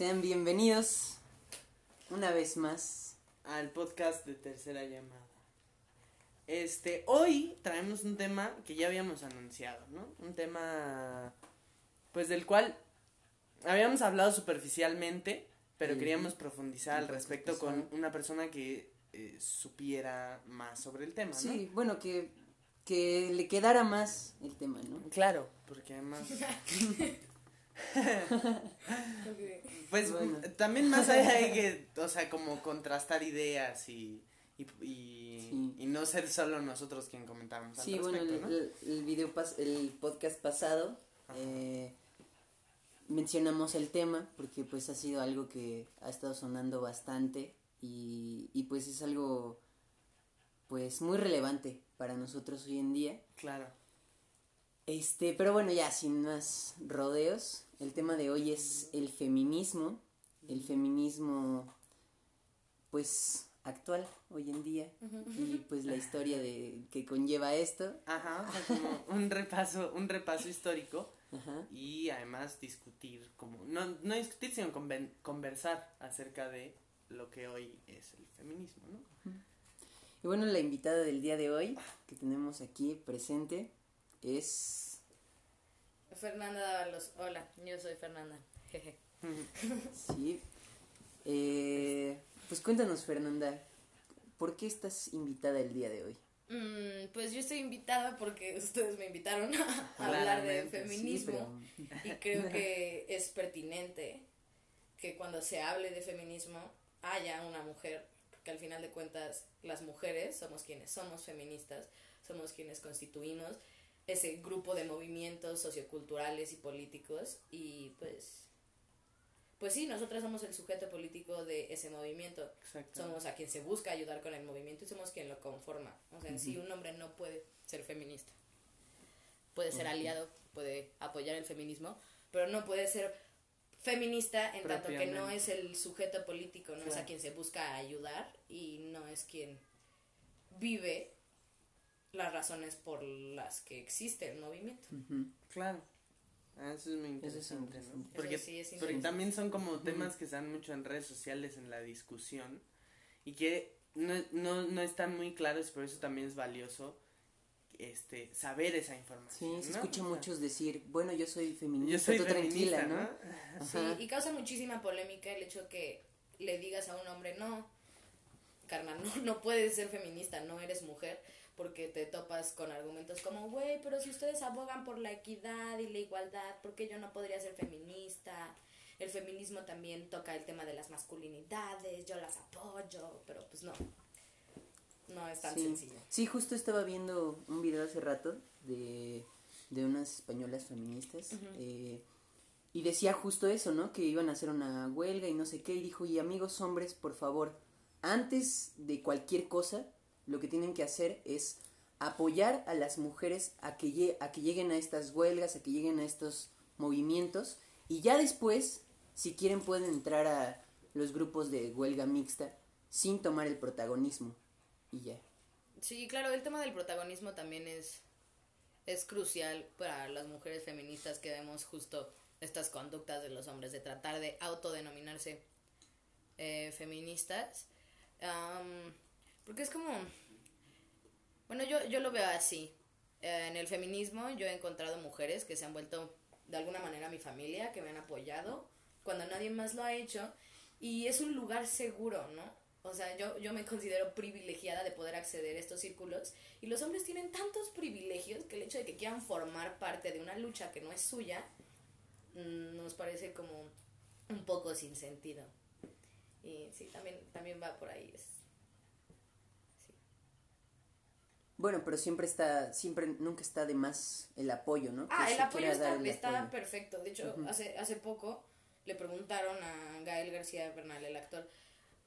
sean bienvenidos una vez más. Al podcast de tercera llamada. Este, hoy traemos un tema que ya habíamos anunciado, ¿no? Un tema, pues del cual habíamos hablado superficialmente, pero queríamos profundizar al respecto con una persona que eh, supiera más sobre el tema, ¿no? Sí, bueno, que, que le quedara más el tema, ¿no? Claro, porque además, pues Bueno. también más allá de que, o sea, como contrastar ideas y, y, y, Sí. y no ser solo nosotros quien comentáramos al Sí, bueno, respecto, el, ¿no? el- el video pas- el podcast pasado eh, mencionamos el tema porque pues ha sido algo que ha estado sonando bastante y, y pues es algo pues muy relevante para nosotros hoy en día. Claro. Este, pero bueno, ya sin más rodeos, el tema de hoy es el feminismo, el feminismo pues actual hoy en día y pues la historia de que conlleva esto. Ajá, o sea, como un repaso, un repaso histórico Ajá. y además discutir, como, no, no discutir, sino conven- conversar acerca de lo que hoy es el feminismo, ¿no? Y bueno, la invitada del día de hoy que tenemos aquí presente es Fernanda Dávalos, hola, yo soy Fernanda. Jeje. sí. Eh, pues cuéntanos, Fernanda, ¿por qué estás invitada el día de hoy? Mm, pues yo estoy invitada porque ustedes me invitaron a hablar de sí, feminismo y creo que es pertinente que cuando se hable de feminismo haya una mujer, porque al final de cuentas las mujeres somos quienes somos feministas, somos quienes constituimos ese grupo de movimientos socioculturales y políticos y pues pues sí, nosotras somos el sujeto político de ese movimiento. Exacto. somos a quien se busca ayudar con el movimiento y somos quien lo conforma. O sea, en sí un hombre no puede ser feminista. Puede ser aliado, puede apoyar el feminismo, pero no puede ser feminista en tanto que no es el sujeto político, no es a quien se busca ayudar y no es quien vive las razones por las que existe el movimiento. Claro. Ah, eso es muy Eso es interesante, ¿no? interesante. Porque, Eso sí es porque también son como temas que se dan mucho en redes sociales, en la discusión, y que no, no, no están muy claros, por eso también es valioso este saber esa información. Sí, se ¿no? escucha muchos decir, bueno, yo soy feminista, Yo soy tú feminista, tranquila, ¿no? Sí, y causa muchísima polémica el hecho que le digas a un hombre, no, carnal, no, no puedes ser feminista, no eres mujer, porque te topas con argumentos como, güey, pero si ustedes abogan por la equidad y la igualdad, ¿por qué yo no podría ser feminista? El feminismo también toca el tema de las masculinidades, yo las apoyo, pero pues no, no es tan sí. sencillo. Sí, justo estaba viendo un video hace rato de, de unas españolas feministas eh, y decía justo eso, ¿no? Que iban a hacer una huelga y no sé qué y dijo, y amigos hombres, por favor, antes de cualquier cosa, lo que tienen que hacer es apoyar a las mujeres a que, a que lleguen a estas huelgas, a que lleguen a estos movimientos y ya después, si quieren, pueden entrar a los grupos de huelga mixta sin tomar el protagonismo y ya. Sí, claro, el tema del protagonismo también es, es crucial para las mujeres feministas que vemos justo estas conductas de los hombres de tratar de autodenominarse eh, feministas. Am, porque es como... Bueno, yo, yo lo veo así. Eh, en el feminismo yo he encontrado mujeres que se han vuelto de alguna manera mi familia, que me han apoyado cuando nadie más lo ha hecho. Y es un lugar seguro, ¿no? O sea, yo, yo me considero privilegiada de poder acceder a estos círculos. Y los hombres tienen tantos privilegios que el hecho de que quieran formar parte de una lucha que no es suya, mm, nos parece como un poco sin sentido. Y sí, también, también va por ahí sí. Bueno, pero siempre está, siempre, nunca está de más el apoyo, ¿no? Ah, Que el apoyo está, el está apoyo. perfecto. De hecho, hace, hace poco le preguntaron a Gael García Bernal, el actor,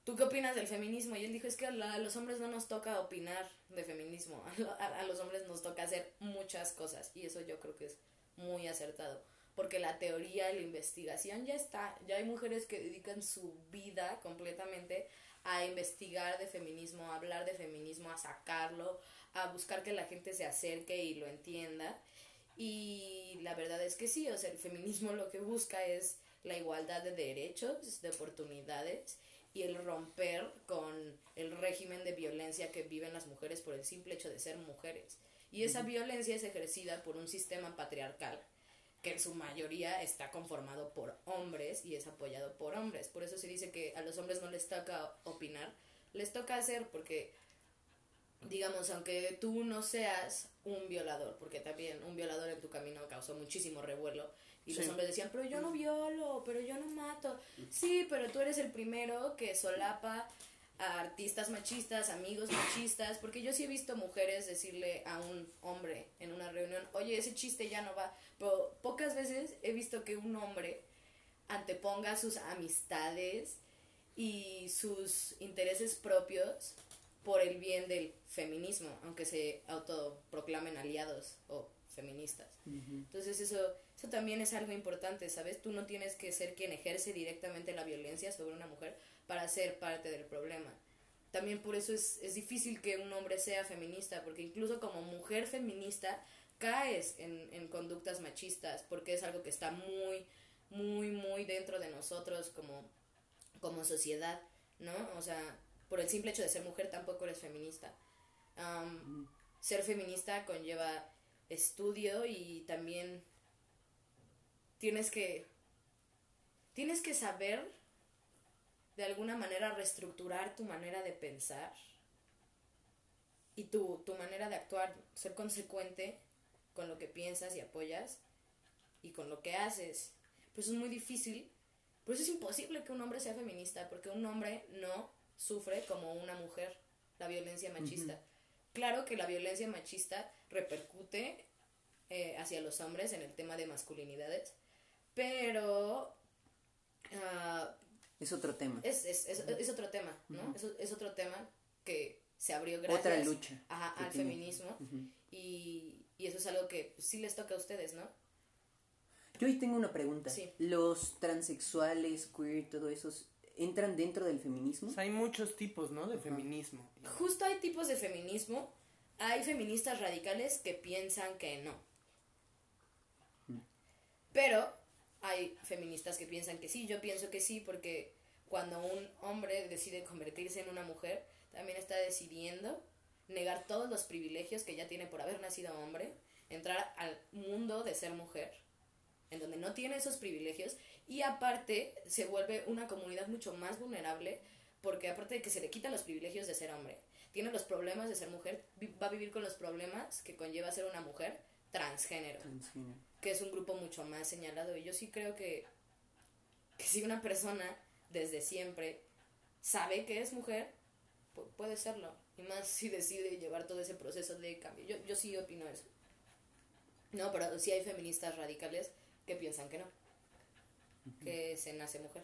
¿tú qué opinas del feminismo? Y él dijo, es que a, la- a los hombres no nos toca opinar de feminismo, a, a- a los hombres nos toca hacer muchas cosas. Y eso yo creo que es muy acertado. Porque la teoría y la investigación ya está. Ya hay mujeres que dedican su vida completamente a investigar de feminismo, a hablar de feminismo, a sacarlo, a buscar que la gente se acerque y lo entienda. Y la verdad es que sí, o sea, el feminismo lo que busca es la igualdad de derechos, de oportunidades y el romper con el régimen de violencia que viven las mujeres por el simple hecho de ser mujeres. Y esa violencia es ejercida por un sistema patriarcal que en su mayoría está conformado por hombres y es apoyado por hombres. Por eso se dice que a los hombres no les toca opinar, les toca hacer porque, digamos, aunque tú no seas un violador, porque también un violador en tu camino causó muchísimo revuelo, y los hombres decían, pero yo no violo, pero yo no mato. Sí, pero tú eres el primero que solapa a artistas machistas, amigos machistas, porque yo sí he visto mujeres decirle a un hombre en una reunión, oye, ese chiste ya no va, pero pocas veces he visto que un hombre anteponga sus amistades y sus intereses propios por el bien del feminismo, aunque se autoproclamen aliados o feministas. Entonces eso, eso también es algo importante, ¿sabes? Tú no tienes que ser quien ejerce directamente la violencia sobre una mujer para ser parte del problema. También por eso es, es difícil que un hombre sea feminista, porque incluso como mujer feminista caes en, en conductas machistas, porque es algo que está muy, muy, muy dentro de nosotros como, como sociedad, ¿no? O sea, por el simple hecho de ser mujer tampoco eres feminista. ser feminista conlleva estudio y también tienes que tienes que saber de alguna manera reestructurar tu manera de pensar y tu, tu manera de actuar, ser consecuente con lo que piensas y apoyas y con lo que haces. Pues es muy difícil, pues es imposible que un hombre sea feminista, porque un hombre no sufre como una mujer la violencia machista. Claro que la violencia machista repercute eh, hacia los hombres en el tema de masculinidades, pero ah, es otro tema. Es, es, es, es otro tema, ¿no? es, es, otro tema que se abrió gracias Otra lucha al feminismo. y, y, eso es algo que sí les toca a ustedes, ¿no? Yo hoy tengo una pregunta. ¿Los transexuales, queer, todo eso, entran dentro del feminismo? hay muchos tipos, ¿no? De feminismo. Justo hay tipos de feminismo. Hay feministas radicales que piensan que no. Pero hay feministas que piensan que sí, yo pienso que sí, porque cuando un hombre decide convertirse en una mujer, también está decidiendo negar todos los privilegios que ya tiene por haber nacido hombre, entrar al mundo de ser mujer, en donde no tiene esos privilegios, y aparte se vuelve una comunidad mucho más vulnerable, porque aparte de que se le quitan los privilegios de ser hombre, tiene los problemas de ser mujer, va a vivir con los problemas que conlleva ser una mujer transgénero. transgénero que es un grupo mucho más señalado. Y yo sí creo que, que si una persona desde siempre sabe que es mujer, puede serlo. Y más si decide llevar todo ese proceso de cambio. Yo, yo sí opino eso. No, pero sí hay feministas radicales que piensan que no. Que se nace mujer.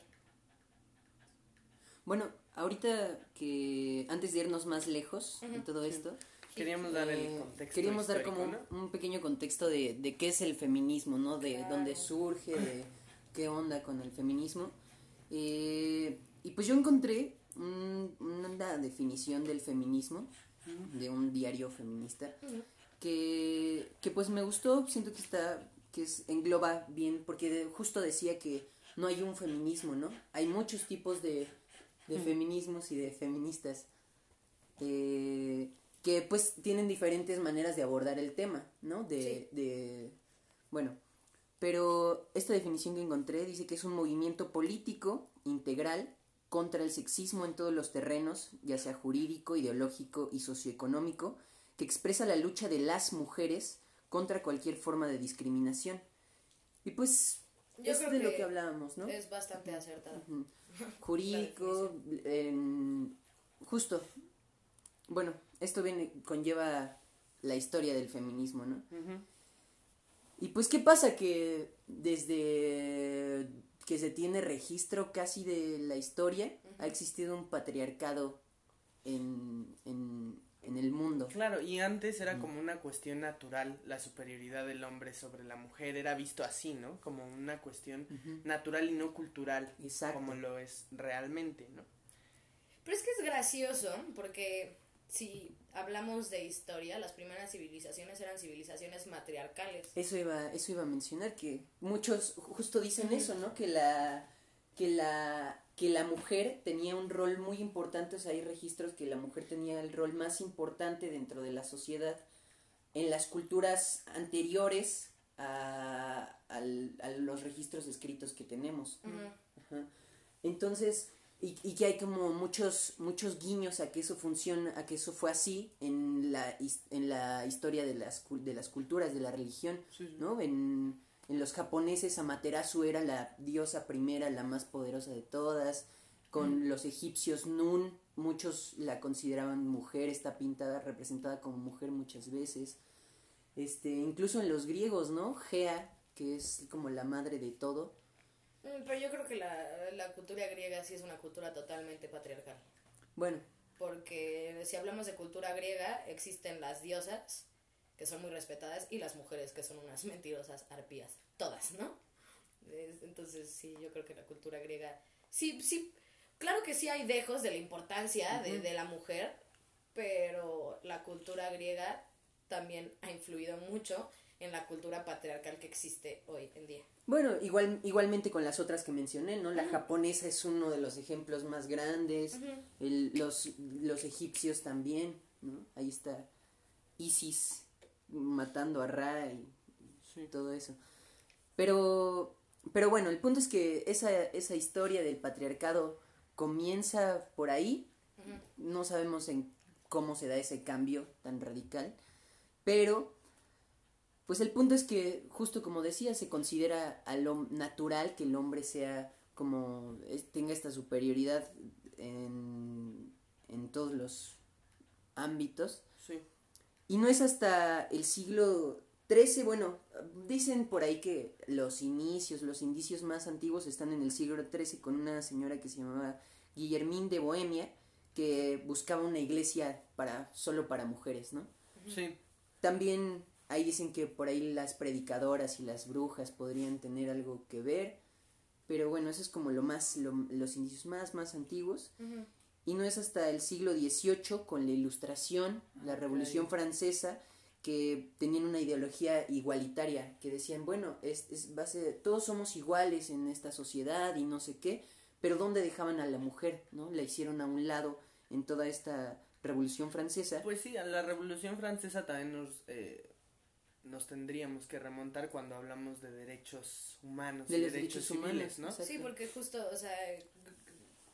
Bueno, ahorita que antes de irnos más lejos en todo esto, Queríamos dar el contexto. Queríamos dar como un, pequeño contexto de, de, qué es el feminismo, ¿no? De dónde surge, de qué onda con el feminismo. Eh, y pues yo encontré una definición del feminismo de un diario feminista que, que pues me gustó, siento que está, que es, engloba bien, porque justo decía que no hay un feminismo, ¿no? Hay muchos tipos de, de feminismos y de feministas. Eh, que pues tienen diferentes maneras de abordar el tema, ¿no? De, de, bueno, pero esta definición que encontré dice que es un movimiento político integral contra el sexismo en todos los terrenos, ya sea jurídico, ideológico y socioeconómico, que expresa la lucha de las mujeres contra cualquier forma de discriminación. Y pues Yo es de lo que hablábamos, ¿no? Es bastante acertado. Jurídico, justo. Bueno, esto viene, conlleva la historia del feminismo, ¿no? Y pues, ¿qué pasa? Que desde que se tiene registro casi de la historia, ha existido un patriarcado en, en, el mundo. Claro, y antes era como una cuestión natural, la superioridad del hombre sobre la mujer, era visto así, ¿no? Como una cuestión natural y no cultural, como lo es realmente, ¿no? Pero es que es gracioso, porque si hablamos de historia, las primeras civilizaciones eran civilizaciones matriarcales. Eso iba, eso iba a mencionar, que muchos justo dicen eso, ¿no? Que la, que la, que la mujer tenía un rol muy importante, o sea, hay registros que la mujer tenía el rol más importante dentro de la sociedad en las culturas anteriores a, los registros escritos que tenemos. Ajá. Entonces, y, y que hay como muchos, muchos guiños a que eso funciona, a que eso fue así en la, en la historia de las, de las culturas, de la religión, Sí, sí. ¿no? En, en los japoneses Amaterasu era la diosa primera, la más poderosa de todas. Con los egipcios Nun, muchos la consideraban mujer, está pintada, representada como mujer muchas veces. Este, incluso en los griegos, ¿no? Gea, que es como la madre de todo. Mm, Pero yo creo que la, la cultura griega sí es una cultura totalmente patriarcal. Bueno, Porque si hablamos de cultura griega, existen las diosas, que son muy respetadas, y las mujeres, que son unas mentirosas arpías. Todas, ¿no? Es- Entonces, sí, yo creo que la cultura griega. Sí, sí. Claro que sí hay dejos de la importancia de, de la mujer, pero la cultura griega también ha influido mucho en la cultura patriarcal que existe hoy en día. Bueno, igual, igualmente con las otras que mencioné, ¿no? La japonesa es uno de los ejemplos más grandes, el- los, los egipcios también, ¿no? Ahí está Isis matando a Ra y Sí. todo eso. Pero, pero bueno, el punto es que esa, esa historia del patriarcado comienza por ahí, no sabemos en cómo se da ese cambio tan radical, pero pues el punto es que, justo como decía, se considera a lo natural que el hombre sea como, tenga esta superioridad en, en todos los ámbitos. Sí. Y no es hasta el siglo XIII, bueno, dicen por ahí que los inicios, los indicios más antiguos están en el siglo XIII con una señora que se llamaba Guillermín de Bohemia, que buscaba una iglesia para, solo para mujeres, ¿no? Sí. También ahí dicen que por ahí las predicadoras y las brujas podrían tener algo que ver, pero bueno, eso es como lo más, lo- los indicios más, más antiguos. Y no es hasta el siglo XVIII, con la Ilustración, la Revolución. Francesa, que tenían una ideología igualitaria, que decían, bueno, es, es base, todos somos iguales en esta sociedad y no sé qué, pero ¿dónde dejaban a la mujer? ¿no? La hicieron a un lado en toda esta Revolución Francesa. Pues sí, a la Revolución Francesa también nos, eh, nos tendríamos que remontar cuando hablamos de derechos humanos De y los derechos, derechos humanos, civiles, ¿no? exacto. Sí, porque justo, o sea,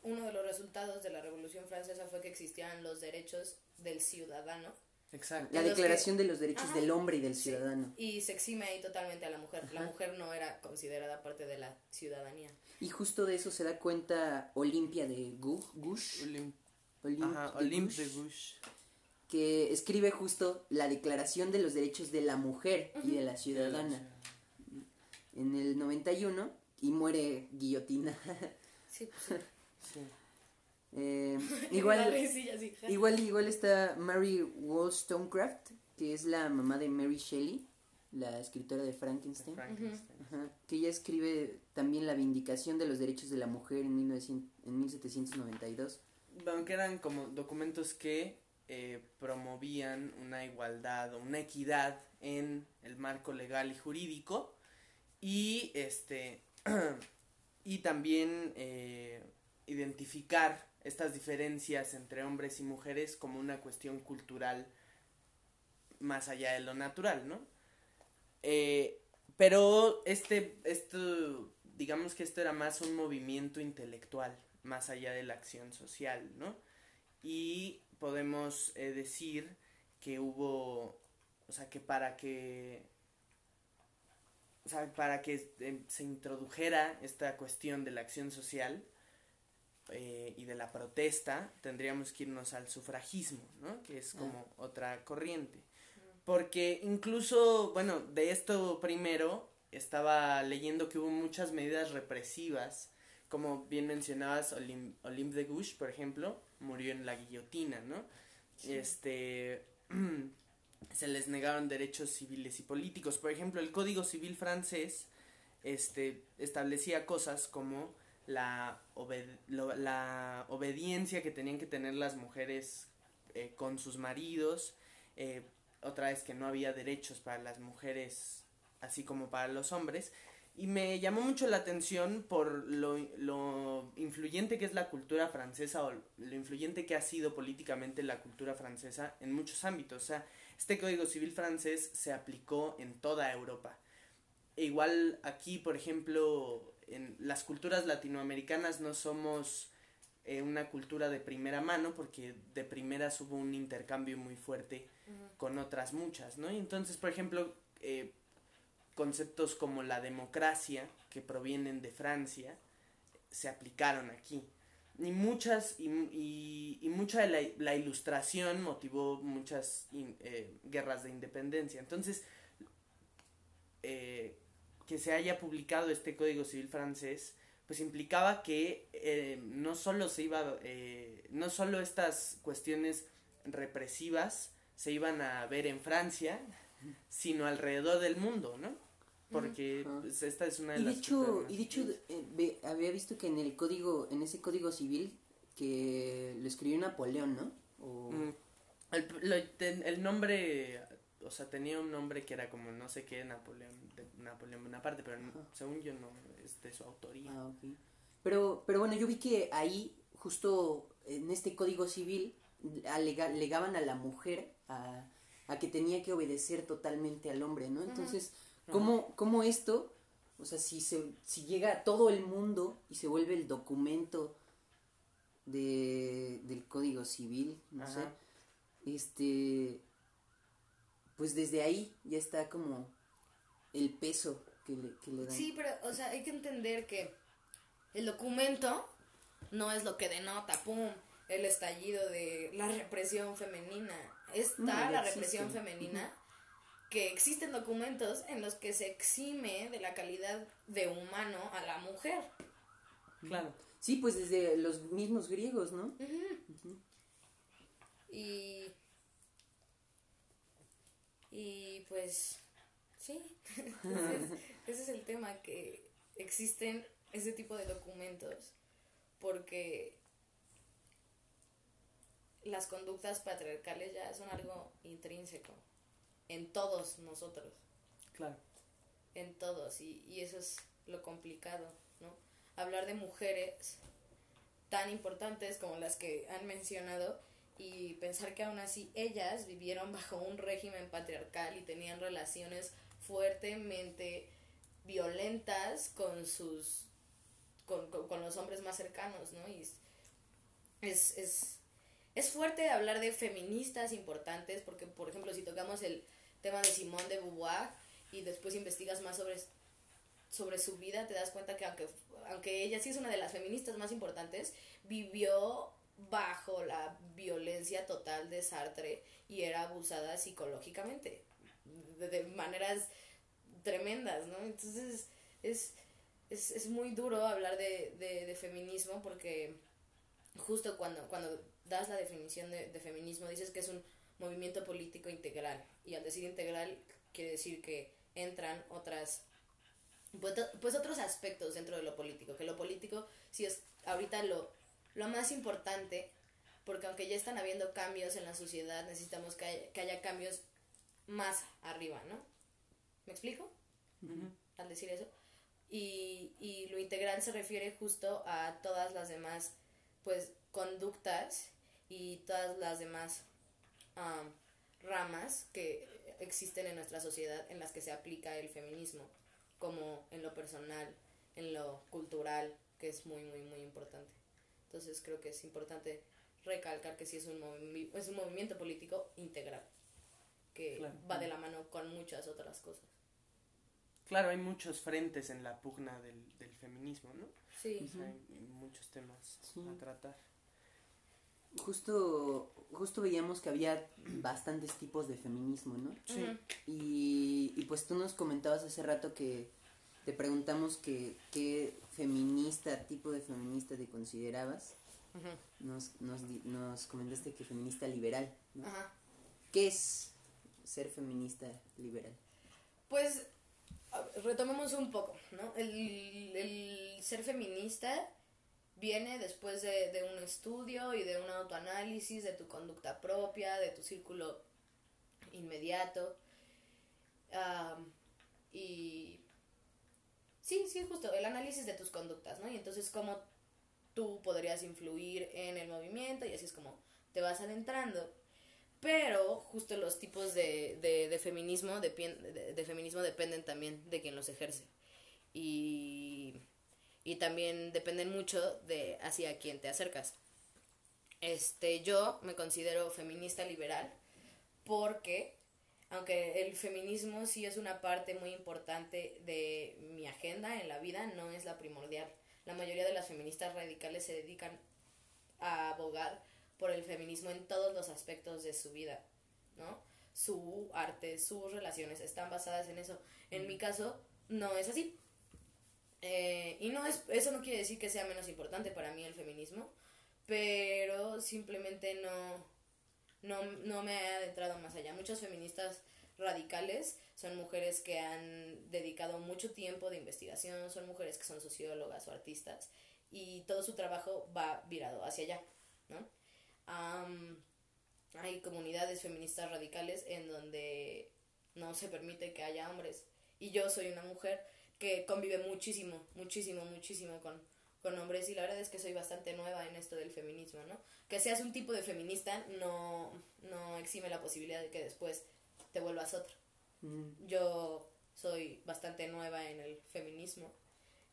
uno de los resultados de la Revolución Francesa fue que existían los derechos del ciudadano Exacto. La Declaración de los Derechos Ajá. del Hombre y del Sí, Ciudadano. y se exime ahí totalmente a la mujer. La Ajá. mujer no era considerada parte de la ciudadanía. Y justo de eso se da cuenta Olimpia de Gu- Gush, Olim- Olympe Ajá, de Gouges, de Gouges. Que escribe justo la Declaración de los Derechos de la Mujer y de la Ciudadana en el 91 y muere guillotina. Sí, pues sí. Sí. Eh, igual, igual, igual está Mary Wollstonecraft, que es la mamá de Mary Shelley, la escritora de Frankenstein. Frankenstein. Ajá, que ella escribe también la Vindicación de los Derechos de la Mujer en, 1900 en 1792. Bueno, que eran como documentos que eh, promovían una igualdad o una equidad en el marco legal y jurídico y este y también eh, identificar estas diferencias entre hombres y mujeres como una cuestión cultural más allá de lo natural, ¿no? Eh, pero este, esto, digamos que esto era más un movimiento intelectual, más allá de la acción social, ¿no? Y podemos eh, decir que hubo, o sea, que para que, o sea, para que eh, se introdujera esta cuestión de la acción social eh, y de la protesta, tendríamos que irnos al sufragismo, ¿no? Que es como otra corriente. Porque incluso, bueno, de esto primero estaba leyendo que hubo muchas medidas represivas, como bien mencionabas, Olim- Olympe de Gouges, por ejemplo, murió en la guillotina, ¿no? Este se les negaron derechos civiles y políticos. Por ejemplo, el Código Civil francés este establecía cosas como la, obed- lo- la obediencia que tenían que tener las mujeres eh, con sus maridos, eh, otra vez que no había derechos para las mujeres así como para los hombres. Y me llamó mucho la atención por lo, lo influyente que es la cultura francesa o lo influyente que ha sido políticamente la cultura francesa en muchos ámbitos. O sea, este Código Civil francés se aplicó en toda Europa. E igual aquí, por ejemplo, en las culturas latinoamericanas no somos eh, una cultura de primera mano porque de primeras hubo un intercambio muy fuerte con otras muchas, ¿no? Y entonces, por ejemplo, eh, conceptos como la democracia, que provienen de Francia, se aplicaron aquí. Y muchas, y, y, mucha de la, la, ilustración motivó muchas eh, guerras de independencia. Entonces, eh, que se haya publicado este Código Civil francés, pues implicaba que eh, no solo se iba, eh, no solo estas cuestiones represivas se iban a ver en Francia, sino alrededor del mundo, ¿no? Porque pues, esta es una de y las dicho y dicho eh, había visto que en el código en ese código civil que lo escribió Napoleón no o... Mm, el, lo, el, nombre o sea tenía un nombre que era como no sé qué Napoleón de Napoleón Bonaparte pero no, según yo no es de su autoría. Ah, okay. pero pero bueno yo vi que ahí justo en este código civil alega, legaban a la mujer a, a que tenía que obedecer totalmente al hombre no entonces uh -huh ¿Cómo, ¿Cómo, esto, o sea, si, se, si llega a todo el mundo y se vuelve el documento de, del Código Civil, no Ajá. sé, este, pues desde ahí ya está como el peso que le, que le dan. Sí, pero, o sea, hay que entender que el documento no es lo que denota, pum, el estallido de la represión femenina. Está no, la represión femenina. Uh -huh que existen documentos en los que se exime de la calidad de humano a la mujer. Claro. Sí, pues desde los mismos griegos, ¿no? Uh -huh. Uh -huh. Y. Y pues. Sí. Entonces, ese es el tema, que existen ese tipo de documentos porque las conductas patriarcales ya son algo intrínseco en todos nosotros. Claro. En todos, y, y eso es lo complicado, ¿no? Hablar de mujeres tan importantes como las que han mencionado y pensar que aún así ellas vivieron bajo un régimen patriarcal y tenían relaciones fuertemente violentas con sus con, con, con los hombres más cercanos, ¿no? Y es, es, es fuerte hablar de feministas importantes porque, por ejemplo, si tocamos el tema de Simone de Beauvoir y después investigas más sobre, sobre su vida, te das cuenta que aunque, aunque ella sí es una de las feministas más importantes, vivió bajo la violencia total de Sartre y era abusada psicológicamente de, maneras tremendas, ¿no? Entonces es, es, es muy duro hablar de, de, feminismo porque justo cuando, cuando das la definición de, de feminismo dices que es un movimiento político integral. Y al decir integral quiere decir que entran otras pues, pues, otros aspectos dentro de lo político, que lo político sí es ahorita lo, lo más importante, porque aunque ya están habiendo cambios en la sociedad, necesitamos que haya, que haya cambios más arriba, ¿no? ¿Me explico? Uh -huh. Al decir eso. Y, y lo integral se refiere justo a todas las demás, pues, conductas y todas las demás um, ramas que existen en nuestra sociedad en las que se aplica el feminismo, como en lo personal, en lo cultural, que es muy, muy, muy importante. Entonces creo que es importante recalcar que sí es un, movi es un movimiento político integral, que claro. va de la mano con muchas otras cosas. Claro, hay muchos frentes en la pugna del, del feminismo, ¿no? Sí. O sea, hay muchos temas sí. a tratar justo justo veíamos que había bastantes tipos de feminismo, ¿no? Sí. Y, y pues tú nos comentabas hace rato que te preguntamos que qué feminista, tipo de feminista te considerabas. Uh -huh. nos, nos, nos comentaste que feminista liberal. ¿no? Uh -huh. ¿Qué es ser feminista liberal? Pues retomemos un poco, ¿no? El, el ser feminista viene después de, de un estudio y de un autoanálisis de tu conducta propia, de tu círculo inmediato. Am, y sí, sí, justo el análisis de tus conductas, ¿no? Y entonces cómo tú podrías influir en el movimiento y así es como te vas adentrando. Pero justo los tipos de, de, de feminismo de, de feminismo dependen también de quien los ejerce. Y, y también dependen mucho de hacia quién te acercas. Este, yo me considero feminista liberal porque aunque el feminismo sí es una parte muy importante de mi agenda en la vida, no es la primordial. La mayoría de las feministas radicales se dedican a abogar por el feminismo en todos los aspectos de su vida, ¿no? Su arte, sus relaciones están basadas en eso. En mi caso, no es así. Eh, y no es, eso no quiere decir que sea menos importante para mí el feminismo, pero simplemente no, no, no me he adentrado más allá. Muchas feministas radicales son mujeres que han dedicado mucho tiempo de investigación, son mujeres que son sociólogas o artistas y todo su trabajo va virado hacia allá, ¿no? Am, hay comunidades feministas radicales en donde no se permite que haya hombres y yo soy una mujer que convive muchísimo, muchísimo, muchísimo con, con hombres y la verdad es que soy bastante nueva en esto del feminismo, ¿no? Que seas un tipo de feminista no, no exime la posibilidad de que después te vuelvas otro. Mm, Yo soy bastante nueva en el feminismo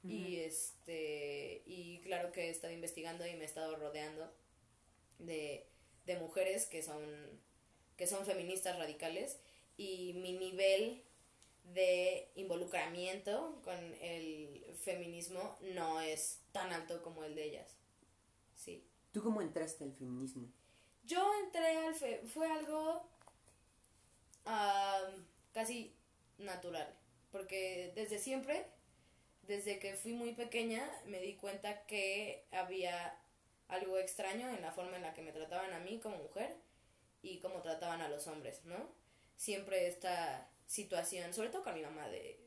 y este y claro que he estado investigando y me he estado rodeando de, de mujeres que son que son feministas radicales y mi nivel de involucramiento con el feminismo no es tan alto como el de ellas. Sí. ¿Tú cómo entraste al feminismo? Yo entré al fe fue algo casi natural, porque desde siempre, desde que fui muy pequeña, me di cuenta que había algo extraño en la forma en la que me trataban a mí como mujer y cómo trataban a los hombres, ¿no? Siempre esta situación, sobre todo con mi mamá, de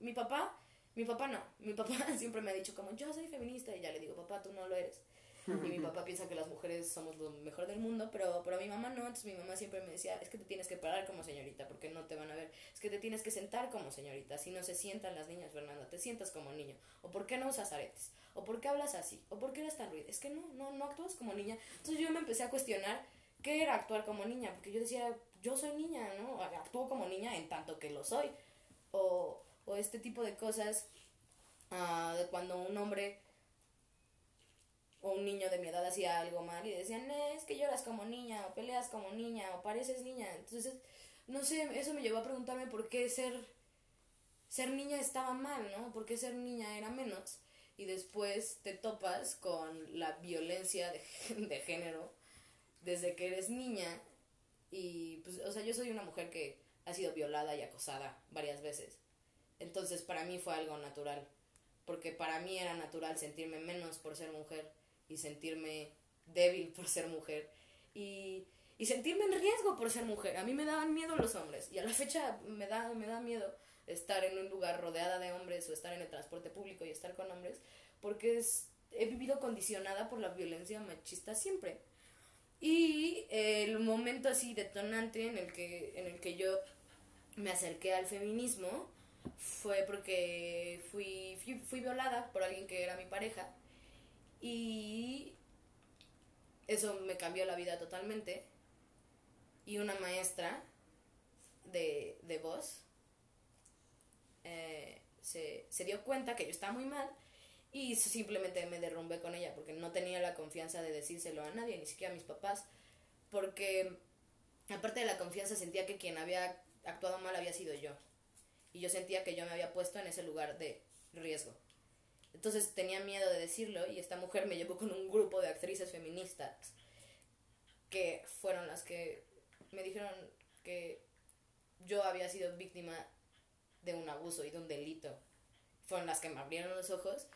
mi papá, mi papá no, mi papá siempre me ha dicho como yo soy feminista y ya le digo, papá, tú no lo eres. Y mi papá piensa que las mujeres somos lo mejor del mundo, pero, pero mi mamá no, entonces mi mamá siempre me decía, es que te tienes que parar como señorita porque no te van a ver, es que te tienes que sentar como señorita, si no se sientan las niñas, Fernanda, te sientas como niño, o por qué no usas aretes, o por qué hablas así, o por qué eres tan ruido, es que no, no, no actúas como niña. Entonces yo me empecé a cuestionar qué era actuar como niña, porque yo decía, yo soy niña, ¿no? Actúo como niña en tanto que lo soy, o, o este tipo de cosas, de cuando un hombre o un niño de mi edad hacía algo mal y decían, "No, es que lloras como niña, o peleas como niña, o pareces niña. Entonces, no sé, eso me llevó a preguntarme por qué ser, ser niña estaba mal, ¿no? ¿Por qué ser niña era menos? Y después te topas con la violencia de, de género desde que eres niña. Y, pues, o sea, yo soy una mujer que ha sido violada y acosada varias veces. Entonces, para mí fue algo natural. Porque para mí era natural sentirme menos por ser mujer y sentirme débil por ser mujer y, y sentirme en riesgo por ser mujer. A mí me daban miedo los hombres y a la fecha me da, me da miedo estar en un lugar rodeada de hombres o estar en el transporte público y estar con hombres porque es, he vivido condicionada por la violencia machista siempre. Y el momento así detonante en el que, en el que yo me acerqué al feminismo fue porque fui, fui, violada por alguien que era mi pareja y eso me cambió la vida totalmente. Y una maestra de, de voz eh, se, se dio cuenta que yo estaba muy mal y simplemente me derrumbé con ella porque no tenía la confianza de decírselo a nadie, ni siquiera a mis papás, porque aparte de la confianza sentía que quien había actuado mal había sido yo. Y yo sentía que yo me había puesto en ese lugar de riesgo. Entonces tenía miedo de decirlo y esta mujer me llevó con un grupo de actrices feministas que fueron las que me dijeron que yo había sido víctima de un abuso y de un delito. Fueron las que me abrieron los ojos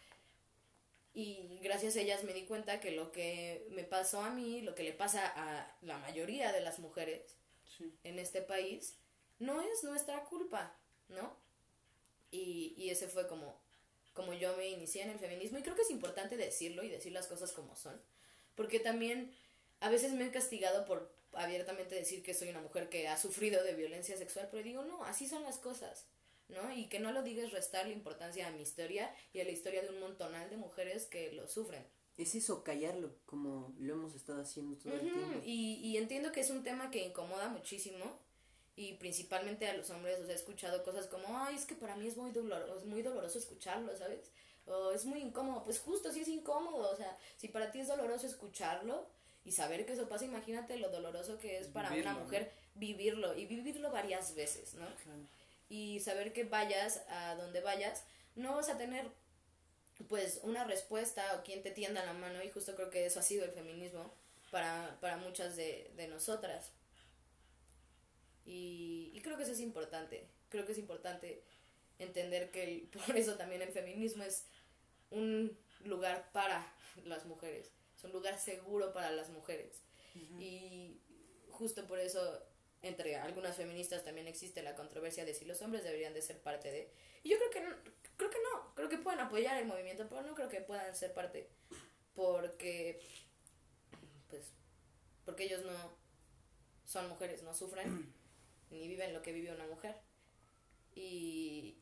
y gracias a ellas me di cuenta que lo que me pasó a mí, lo que le pasa a la mayoría de las mujeres Sí. en este país, no es nuestra culpa, ¿no? Y, y ese fue como como yo me inicié en el feminismo y creo que es importante decirlo y decir las cosas como son, porque también a veces me he castigado por abiertamente decir que soy una mujer que ha sufrido de violencia sexual, pero digo, no, así son las cosas, ¿no? Y que no lo digas restarle importancia a mi historia y a la historia de un montonal de mujeres que lo sufren. Es eso, callarlo, como lo hemos estado haciendo todo el tiempo. Y, y entiendo que es un tema que incomoda muchísimo y principalmente a los hombres, o sea, he escuchado cosas como, ay, es que para mí es muy doloroso, es muy doloroso escucharlo, ¿sabes? O es muy incómodo, pues justo sí es incómodo, o sea, si para ti es doloroso escucharlo y saber que eso pasa, imagínate lo doloroso que es para una mujer vivirlo y vivirlo varias veces, ¿no? Y saber que vayas a donde vayas, no vas a tener pues una respuesta o quien te tienda la mano y justo creo que eso ha sido el feminismo para, para muchas de, de nosotras. Y, y, creo que eso es importante. Creo que es importante entender que el, por eso también el feminismo es un lugar para las mujeres. Es un lugar seguro para las mujeres. Y justo por eso entre algunas feministas también existe la controversia de si los hombres deberían de ser parte de... Y yo creo que no, creo que no, creo que pueden apoyar el movimiento, pero no creo que puedan ser parte porque pues porque ellos no son mujeres, no sufren ni viven lo que vive una mujer. Y,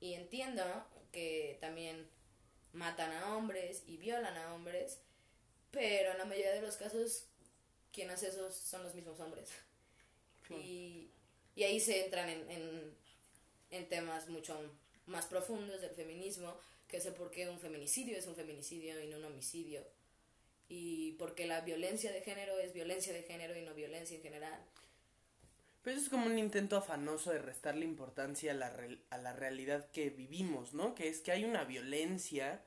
y entiendo que también matan a hombres y violan a hombres, pero en la mayoría de los casos quien hace eso son los mismos hombres. Y, y, ahí se entran en, en, en, temas mucho más profundos del feminismo, que es el por qué un feminicidio es un feminicidio y no un homicidio. Y porque la violencia de género es violencia de género y no violencia en general. Pero eso es como un intento afanoso de restarle importancia a la, re a la realidad que vivimos, ¿no? Que es que hay una violencia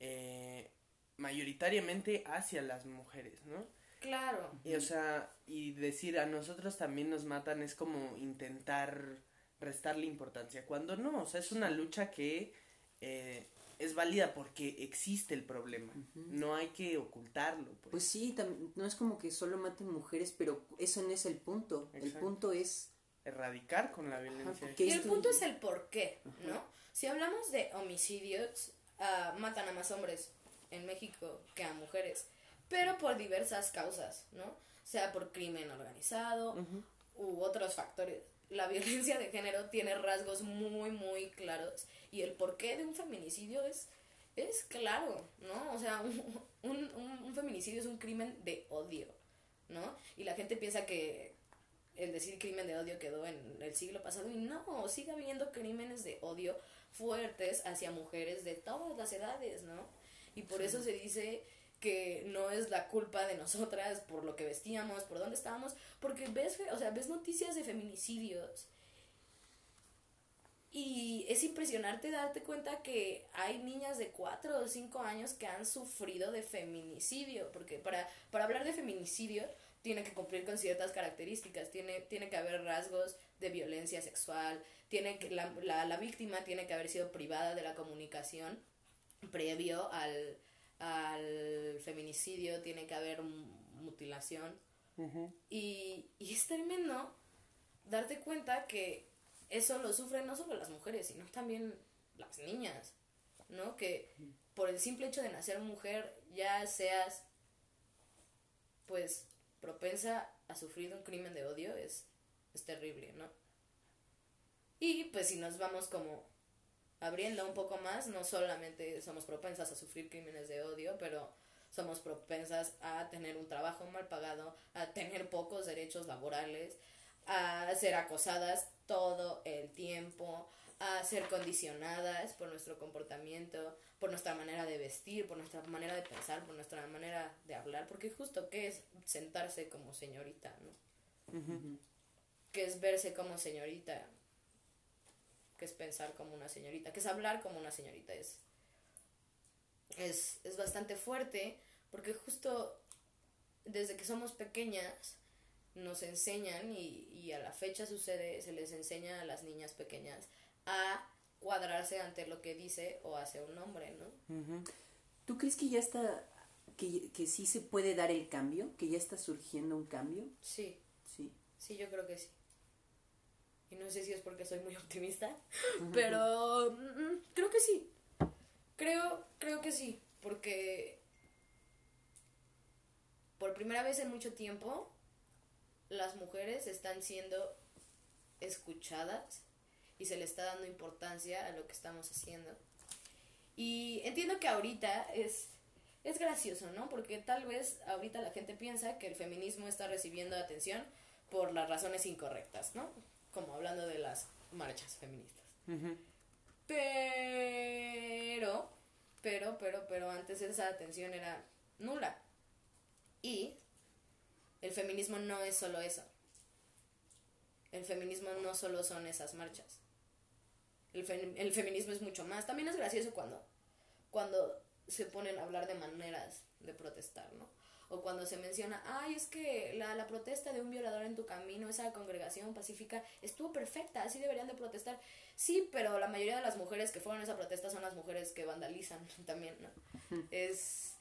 eh, mayoritariamente hacia las mujeres, ¿no? Claro. Y, o sea, y decir a nosotros también nos matan es como intentar restarle importancia, cuando no, o sea, es una lucha que eh, es válida porque existe el problema. Uh -huh. No hay que ocultarlo. Pues, pues sí, no es como que solo maten mujeres, pero eso no es el punto. Exacto. El punto es erradicar con la violencia. y el punto es el por qué. ¿no? Si hablamos de homicidios, uh, matan a más hombres en México que a mujeres, pero por diversas causas, ¿no? Sea por crimen organizado uh -huh. u otros factores. La violencia de género tiene rasgos muy, muy claros y el porqué de un feminicidio es, es claro, ¿no? O sea, un, un, un, feminicidio es un crimen de odio, ¿no? Y la gente piensa que el decir crimen de odio quedó en el siglo pasado y no, sigue habiendo crímenes de odio fuertes hacia mujeres de todas las edades, ¿no? Y por sí. eso se dice que no es la culpa de nosotras por lo que vestíamos, por dónde estábamos, porque ves, o sea, ves noticias de feminicidios y es impresionante darte cuenta que hay niñas de 4 o 5 años que han sufrido de feminicidio, porque para, para hablar de feminicidio tiene que cumplir con ciertas características, tiene, tiene que haber rasgos de violencia sexual, tiene que, la, la, la víctima tiene que haber sido privada de la comunicación previo al, al feminicidio, tiene que haber mutilación. Uh -huh. y, y es tremendo darte cuenta que eso lo sufren no solo las mujeres, sino también las niñas, ¿no? Que por el simple hecho de nacer mujer ya seas, pues, propensa a sufrir un crimen de odio es, es terrible, ¿no? Y pues si nos vamos como abriendo un poco más, no solamente somos propensas a sufrir crímenes de odio, pero somos propensas a tener un trabajo mal pagado, a tener pocos derechos laborales, a ser acosadas todo el tiempo, a ser condicionadas por nuestro comportamiento, por nuestra manera de vestir, por nuestra manera de pensar, por nuestra manera de hablar, porque justo qué es sentarse como señorita, ¿no? Uh -huh. ¿Qué es verse como señorita? ¿Qué es pensar como una señorita? ¿Qué es hablar como una señorita? Es, es, es bastante fuerte porque justo desde que somos pequeñas nos enseñan y, y, a la fecha sucede, se les enseña a las niñas pequeñas a cuadrarse ante lo que dice o hace un hombre, ¿no? Uh -huh. ¿Tú crees que ya está, que, que sí se puede dar el cambio? ¿Que ya está surgiendo un cambio? Sí. Sí. Sí, yo creo que sí. Y no sé si es porque soy muy optimista, pero mm, creo que sí. Creo, creo que sí, porque por primera vez en mucho tiempo las mujeres están siendo escuchadas y se le está dando importancia a lo que estamos haciendo. Y entiendo que ahorita es, es gracioso, ¿no? Porque tal vez ahorita la gente piensa que el feminismo está recibiendo atención por las razones incorrectas, ¿no? Como hablando de las marchas feministas. Pero, pero, pero, pero antes esa atención era nula. Y el feminismo no es solo eso. El feminismo no solo son esas marchas. El, el, feminismo es mucho más. También es gracioso cuando, cuando se ponen a hablar de maneras de protestar, ¿no? O cuando se menciona, ay, es que la, la protesta de un violador en tu camino, esa congregación pacífica, estuvo perfecta, así deberían de protestar. Sí, pero la mayoría de las mujeres que fueron a esa protesta son las mujeres que vandalizan también, ¿no? Es...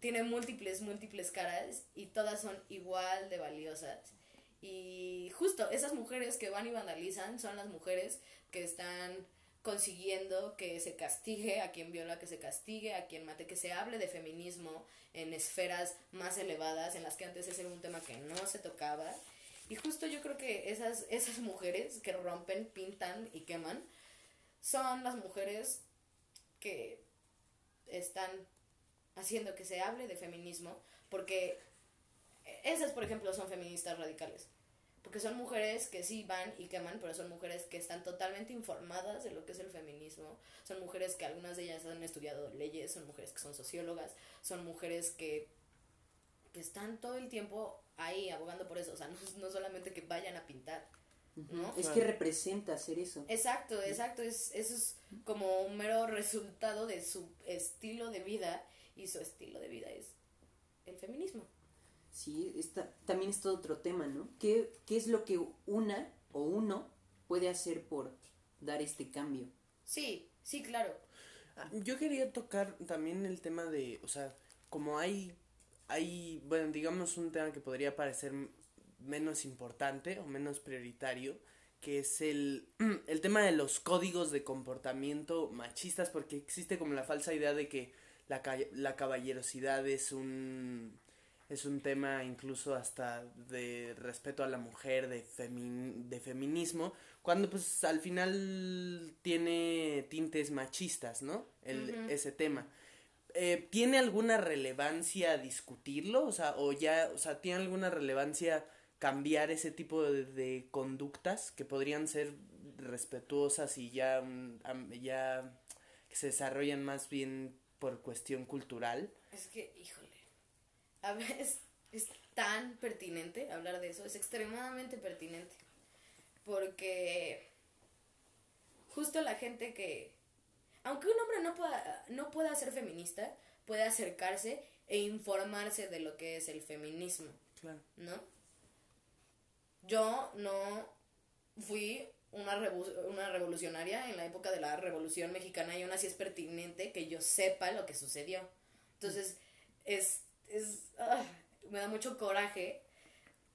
Tiene múltiples, múltiples caras y todas son igual de valiosas. Y justo esas mujeres que van y vandalizan son las mujeres que están consiguiendo que se castigue a quien viola, que se castigue a quien mate, que se hable de feminismo en esferas más elevadas, en las que antes ese era un tema que no se tocaba. Y justo yo creo que esas, esas mujeres que rompen, pintan y queman, son las mujeres que están haciendo que se hable de feminismo, porque esas, por ejemplo, son feministas radicales. Porque son mujeres que sí van y queman, pero son mujeres que están totalmente informadas de lo que es el feminismo. Son mujeres que algunas de ellas han estudiado leyes, son mujeres que son sociólogas, son mujeres que, que están todo el tiempo ahí abogando por eso. O sea, no, solamente que vayan a pintar. ¿no? Es que representa hacer eso. Exacto, exacto. Es, eso es como un mero resultado de su estilo de vida y su estilo de vida es el feminismo. Sí, está, también es todo otro tema, ¿no? ¿Qué, ¿Qué es lo que una o uno puede hacer por dar este cambio? Sí, sí, claro. Yo quería tocar también el tema de, o sea, como hay, hay, bueno, digamos un tema que podría parecer menos importante o menos prioritario, que es el, el tema de los códigos de comportamiento machistas, porque existe como la falsa idea de que la, la caballerosidad es un es un tema incluso hasta de respeto a la mujer, de, de feminismo, cuando pues al final tiene tintes machistas, ¿no? El, Ese tema. Eh, ¿Tiene alguna relevancia discutirlo? O sea, o ya, o sea, ¿tiene alguna relevancia cambiar ese tipo de, conductas que podrían ser respetuosas y ya, ya que se desarrollan más bien por cuestión cultural? Es que, híjole a veces es tan pertinente hablar de eso, es extremadamente pertinente. Porque justo la gente que, aunque un hombre no pueda, no pueda ser feminista, puede acercarse e informarse de lo que es el feminismo. Claro. ¿No? Yo no fui una, una revolucionaria en la época de la Revolución Mexicana y aún así es pertinente que yo sepa lo que sucedió. Entonces, es es, ah, me da mucho coraje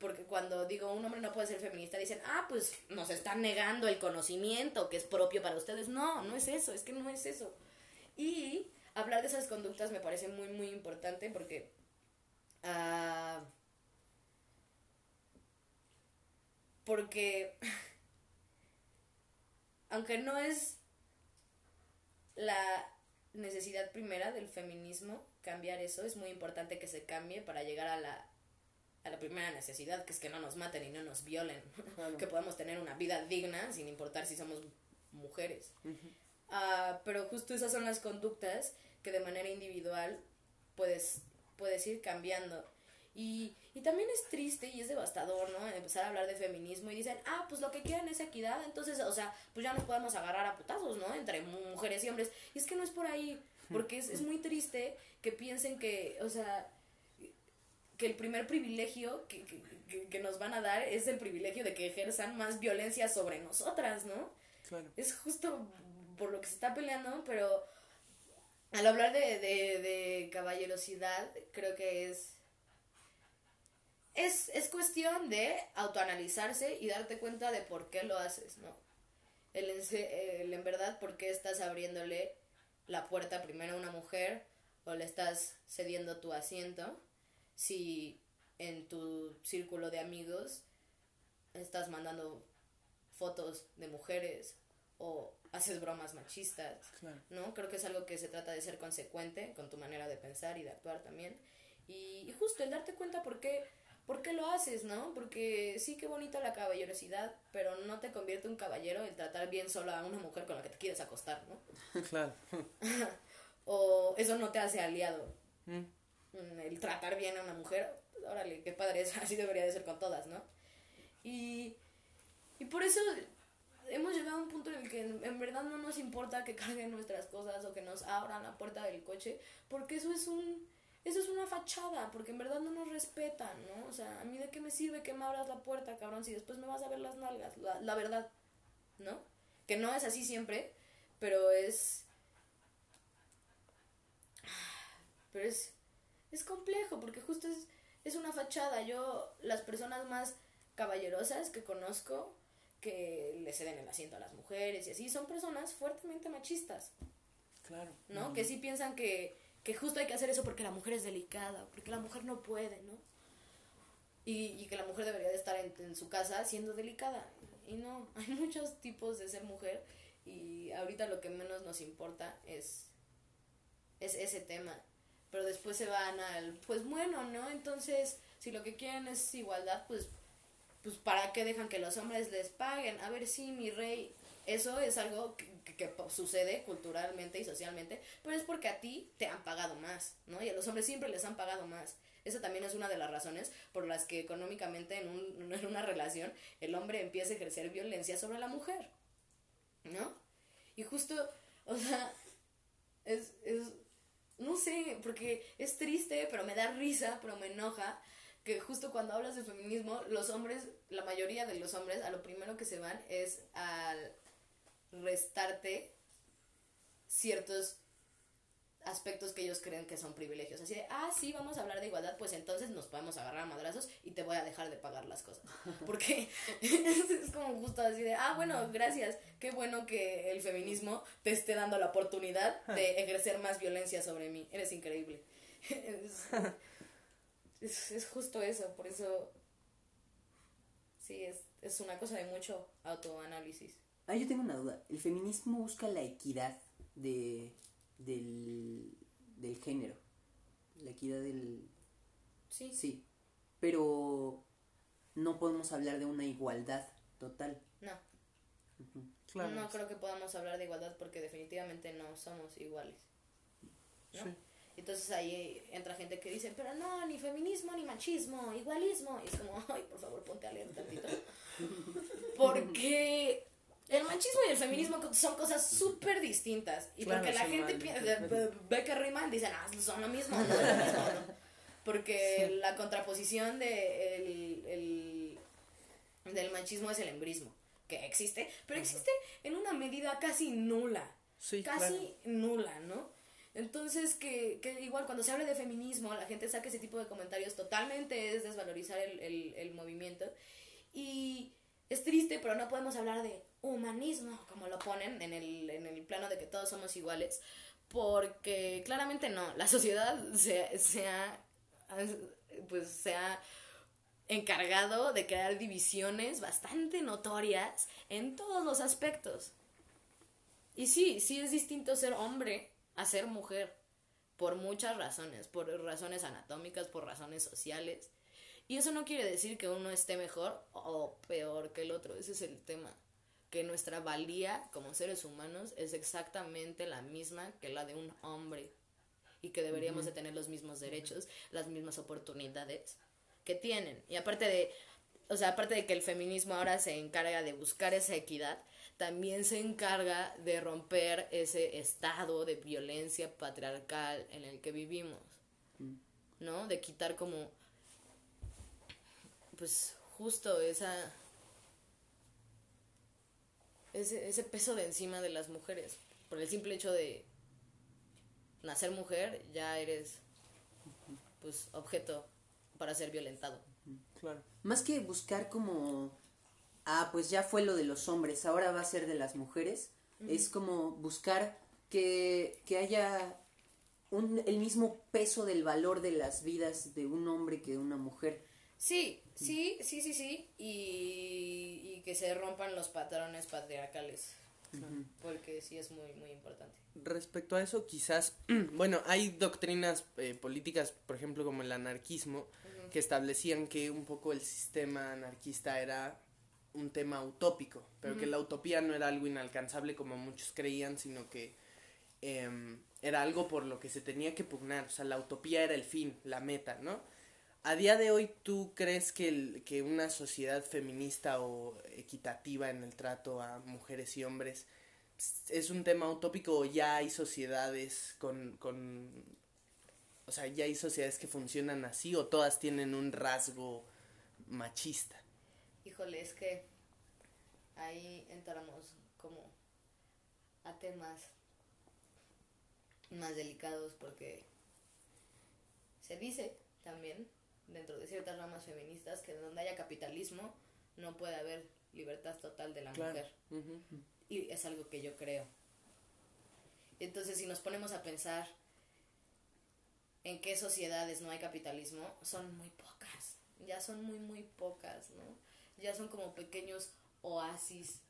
porque cuando digo un hombre no puede ser feminista dicen, ah, pues nos están negando el conocimiento que es propio para ustedes. No, no es eso, es que no es eso. Y hablar de esas conductas me parece muy, muy importante porque... Uh, porque aunque no es la necesidad primera del feminismo, cambiar eso, es muy importante que se cambie para llegar a la, a la primera necesidad, que es que no nos maten y no nos violen, que podamos tener una vida digna sin importar si somos mujeres. Ah, pero justo esas son las conductas que de manera individual puedes, puedes ir cambiando. Y, y también es triste y es devastador, ¿no? Empezar a hablar de feminismo y dicen, ah, pues lo que quieren es equidad, entonces, o sea, pues ya nos podemos agarrar a putazos, ¿no? Entre mujeres y hombres. Y es que no es por ahí. Porque es, es muy triste que piensen que, o sea, que el primer privilegio que, que, que, nos van a dar es el privilegio de que ejerzan más violencia sobre nosotras, ¿no? Claro. Es justo por lo que se está peleando, pero al hablar de, de, de caballerosidad, creo que es es, es cuestión de autoanalizarse y darte cuenta de por qué lo haces, ¿no? El, el en verdad por qué estás abriéndole la puerta primero a una mujer o le estás cediendo tu asiento si en tu círculo de amigos estás mandando fotos de mujeres o haces bromas machistas, ¿no? Creo que es algo que se trata de ser consecuente con tu manera de pensar y de actuar también. Y, y justo el darte cuenta por qué ¿por qué lo haces, no? Porque sí que bonita la caballerosidad, pero no te convierte un caballero el tratar bien solo a una mujer con la que te quieres acostar, ¿no? Claro. o eso no te hace aliado. Mm. El tratar bien a una mujer, órale, qué padre es, así debería de ser con todas, ¿no? Y, y por eso hemos llegado a un punto en el que en, en, verdad no nos importa que carguen nuestras cosas o que nos abran la puerta del coche, porque eso es un eso es una fachada, porque en verdad no nos respetan, ¿no? O sea, a mí de qué me sirve que me abras la puerta, cabrón, si después me vas a ver las nalgas, la, la verdad, ¿no? Que no es así siempre, pero es... Pero es... Es complejo, porque justo es, es una fachada. Yo, las personas más caballerosas que conozco, que le ceden el asiento a las mujeres y así, son personas fuertemente machistas. Claro. ¿No? Que sí piensan que que justo hay que hacer eso porque la mujer es delicada, porque la mujer no puede, ¿no? Y, que la mujer debería de estar en, su casa siendo delicada. Y no, hay muchos tipos de ser mujer y ahorita lo que menos nos importa es, es ese tema. Pero después se van al, pues bueno, ¿no? Entonces, si lo que quieren es igualdad, pues, pues ¿para qué dejan que los hombres les paguen? A ver, sí, mi rey, eso es algo que, que, sucede culturalmente y socialmente, pero es porque a ti te han pagado más, ¿no? Y a los hombres siempre les han pagado más. Esa también es una de las razones por las que económicamente en, un, en una relación el hombre empieza a ejercer violencia sobre la mujer, ¿no? Y justo, o sea, es, es, no sé, porque es triste, pero me da risa, pero me enoja que justo cuando hablas de feminismo, los hombres, la mayoría de los hombres, a lo primero que se van es al, restarte ciertos aspectos que ellos creen que son privilegios. Así de, ah, sí, vamos a hablar de igualdad, pues entonces nos podemos agarrar a madrazos y te voy a dejar de pagar las cosas. Porque es como justo así de, ah, bueno, gracias, qué bueno que el feminismo te esté dando la oportunidad de ejercer más violencia sobre mí. Eres increíble. es, es, justo eso, por eso, sí, es, es una cosa de mucho autoanálisis. Ah, yo tengo una duda. ¿El feminismo busca la equidad de, del, del género? La equidad del... Sí. Sí. Pero no podemos hablar de una igualdad total. No. claro. No creo que podamos hablar de igualdad porque definitivamente no somos iguales. ¿no? Sí. Entonces ahí entra gente que dice, pero no, ni feminismo, ni machismo, igualismo. Y es como, ay, por favor, ponte a leer tantito. Porque el machismo y el feminismo son cosas súper distintas. Y porque la gente piensa, ve que riman, dicen, ah, son lo mismo, no es lo mismo, Porque la contraposición de el, del machismo es el embrismo, que existe, pero existe en una medida casi nula. casi nula, ¿no? Entonces, que, que, igual cuando se habla de feminismo, la gente saca ese tipo de comentarios, totalmente es desvalorizar el, el, el movimiento. Y es triste, pero no podemos hablar de humanismo, como lo ponen en el, en el plano de que todos somos iguales, porque claramente no, la sociedad se, se ha, pues se ha encargado de crear divisiones bastante notorias en todos los aspectos. Y sí, sí es distinto ser hombre a ser mujer, por muchas razones, por razones anatómicas, por razones sociales. Y eso no quiere decir que uno esté mejor o peor que el otro, ese es el tema que nuestra valía como seres humanos es exactamente la misma que la de un hombre y que deberíamos de tener los mismos derechos, las mismas oportunidades que tienen. Y aparte de, o sea, aparte de que el feminismo ahora se encarga de buscar esa equidad, también se encarga de romper ese estado de violencia patriarcal en el que vivimos, ¿no? De quitar como, pues justo esa ese, ese peso de encima de las mujeres. Por el simple hecho de nacer mujer, ya eres pues objeto para ser violentado. Claro. Más que buscar como, ah, pues ya fue lo de los hombres, ahora va a ser de las mujeres, es como buscar que, que haya un, el mismo peso del valor de las vidas de un hombre que de una mujer. Sí, sí, sí, sí, sí. Y, y que se rompan los patrones patriarcales. Porque sí es muy, muy importante. Respecto a eso, quizás, bueno, hay doctrinas eh, políticas, por ejemplo, como el anarquismo, que establecían que un poco el sistema anarquista era un tema utópico, pero que la utopía no era algo inalcanzable como muchos creían, sino que em, era algo por lo que se tenía que pugnar, o sea, la utopía era el fin, la meta, ¿no? A día de hoy, ¿tú crees que, el, que una sociedad feminista o equitativa en el trato a mujeres y hombres es un tema utópico o ya hay sociedades con, con o sea, ya hay sociedades que funcionan así o todas tienen un rasgo machista? Híjole, es que ahí entramos como a temas más delicados porque se dice también dentro de ciertas ramas feministas que donde haya capitalismo no puede haber libertad total de la mujer. Y es algo que yo creo. Entonces, si nos ponemos a pensar en qué sociedades no hay capitalismo, son muy pocas. Ya son muy, muy pocas, ¿no? Ya son como pequeños oasis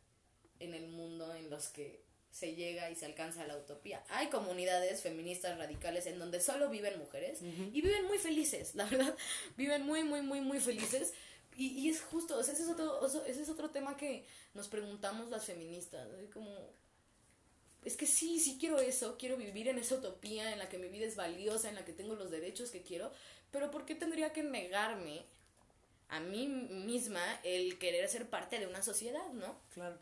en el mundo en los que se llega y se alcanza la utopía. Hay comunidades feministas radicales en donde solo viven mujeres y viven muy felices, la verdad, viven muy, muy, muy, muy felices. Y, y es justo, ese, es otro, ese es otro tema que nos preguntamos las feministas, como, es que sí, sí quiero eso, quiero vivir en esa utopía en la que mi vida es valiosa, en la que tengo los derechos que quiero, pero ¿por qué tendría que negarme a mí misma el querer ser parte de una sociedad, no? Claro.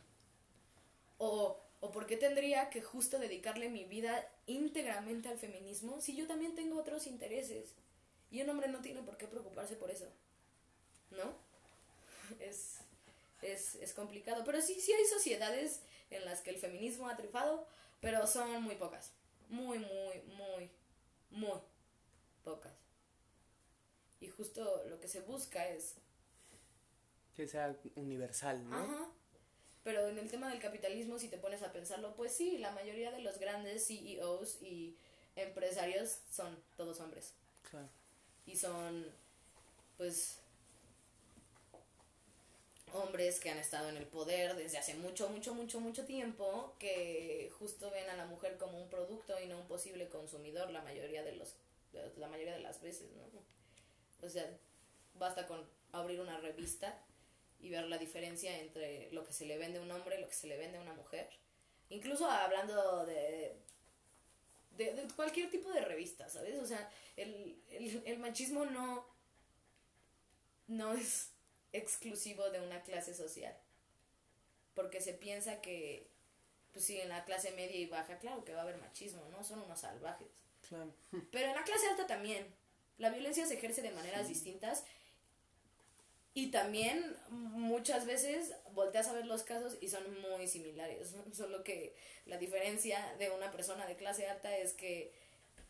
O ¿O por qué tendría que justo dedicarle mi vida íntegramente al feminismo si yo también tengo otros intereses? Y un hombre no tiene por qué preocuparse por eso. ¿No? Es, es, es complicado. Pero sí, sí hay sociedades en las que el feminismo ha trifado, pero son muy pocas. Muy, muy, muy, muy pocas. Y justo lo que se busca es... Que sea universal, ¿no? Ajá. Pero en el tema del capitalismo, si te pones a pensarlo, pues sí, la mayoría de los grandes CEOs y empresarios son todos hombres. Claro. Y son, pues, hombres que han estado en el poder desde hace mucho, mucho, mucho, mucho tiempo, que justo ven a la mujer como un producto y no un posible consumidor la mayoría de los, la mayoría de las veces, ¿no? O sea, basta con abrir una revista y ver la diferencia entre lo que se le vende a un hombre y lo que se le vende a una mujer. Incluso hablando de, de, cualquier tipo de revista, ¿sabes? O sea, el, el, el machismo no, no es exclusivo de una clase social. Porque se piensa que, pues sí, en la clase media y baja, claro que va a haber machismo, ¿no? Son unos salvajes. Claro. Pero en la clase alta también. La violencia se ejerce de maneras distintas y también muchas veces volteas a ver los casos y son muy similares, solo que la diferencia de una persona de clase alta es que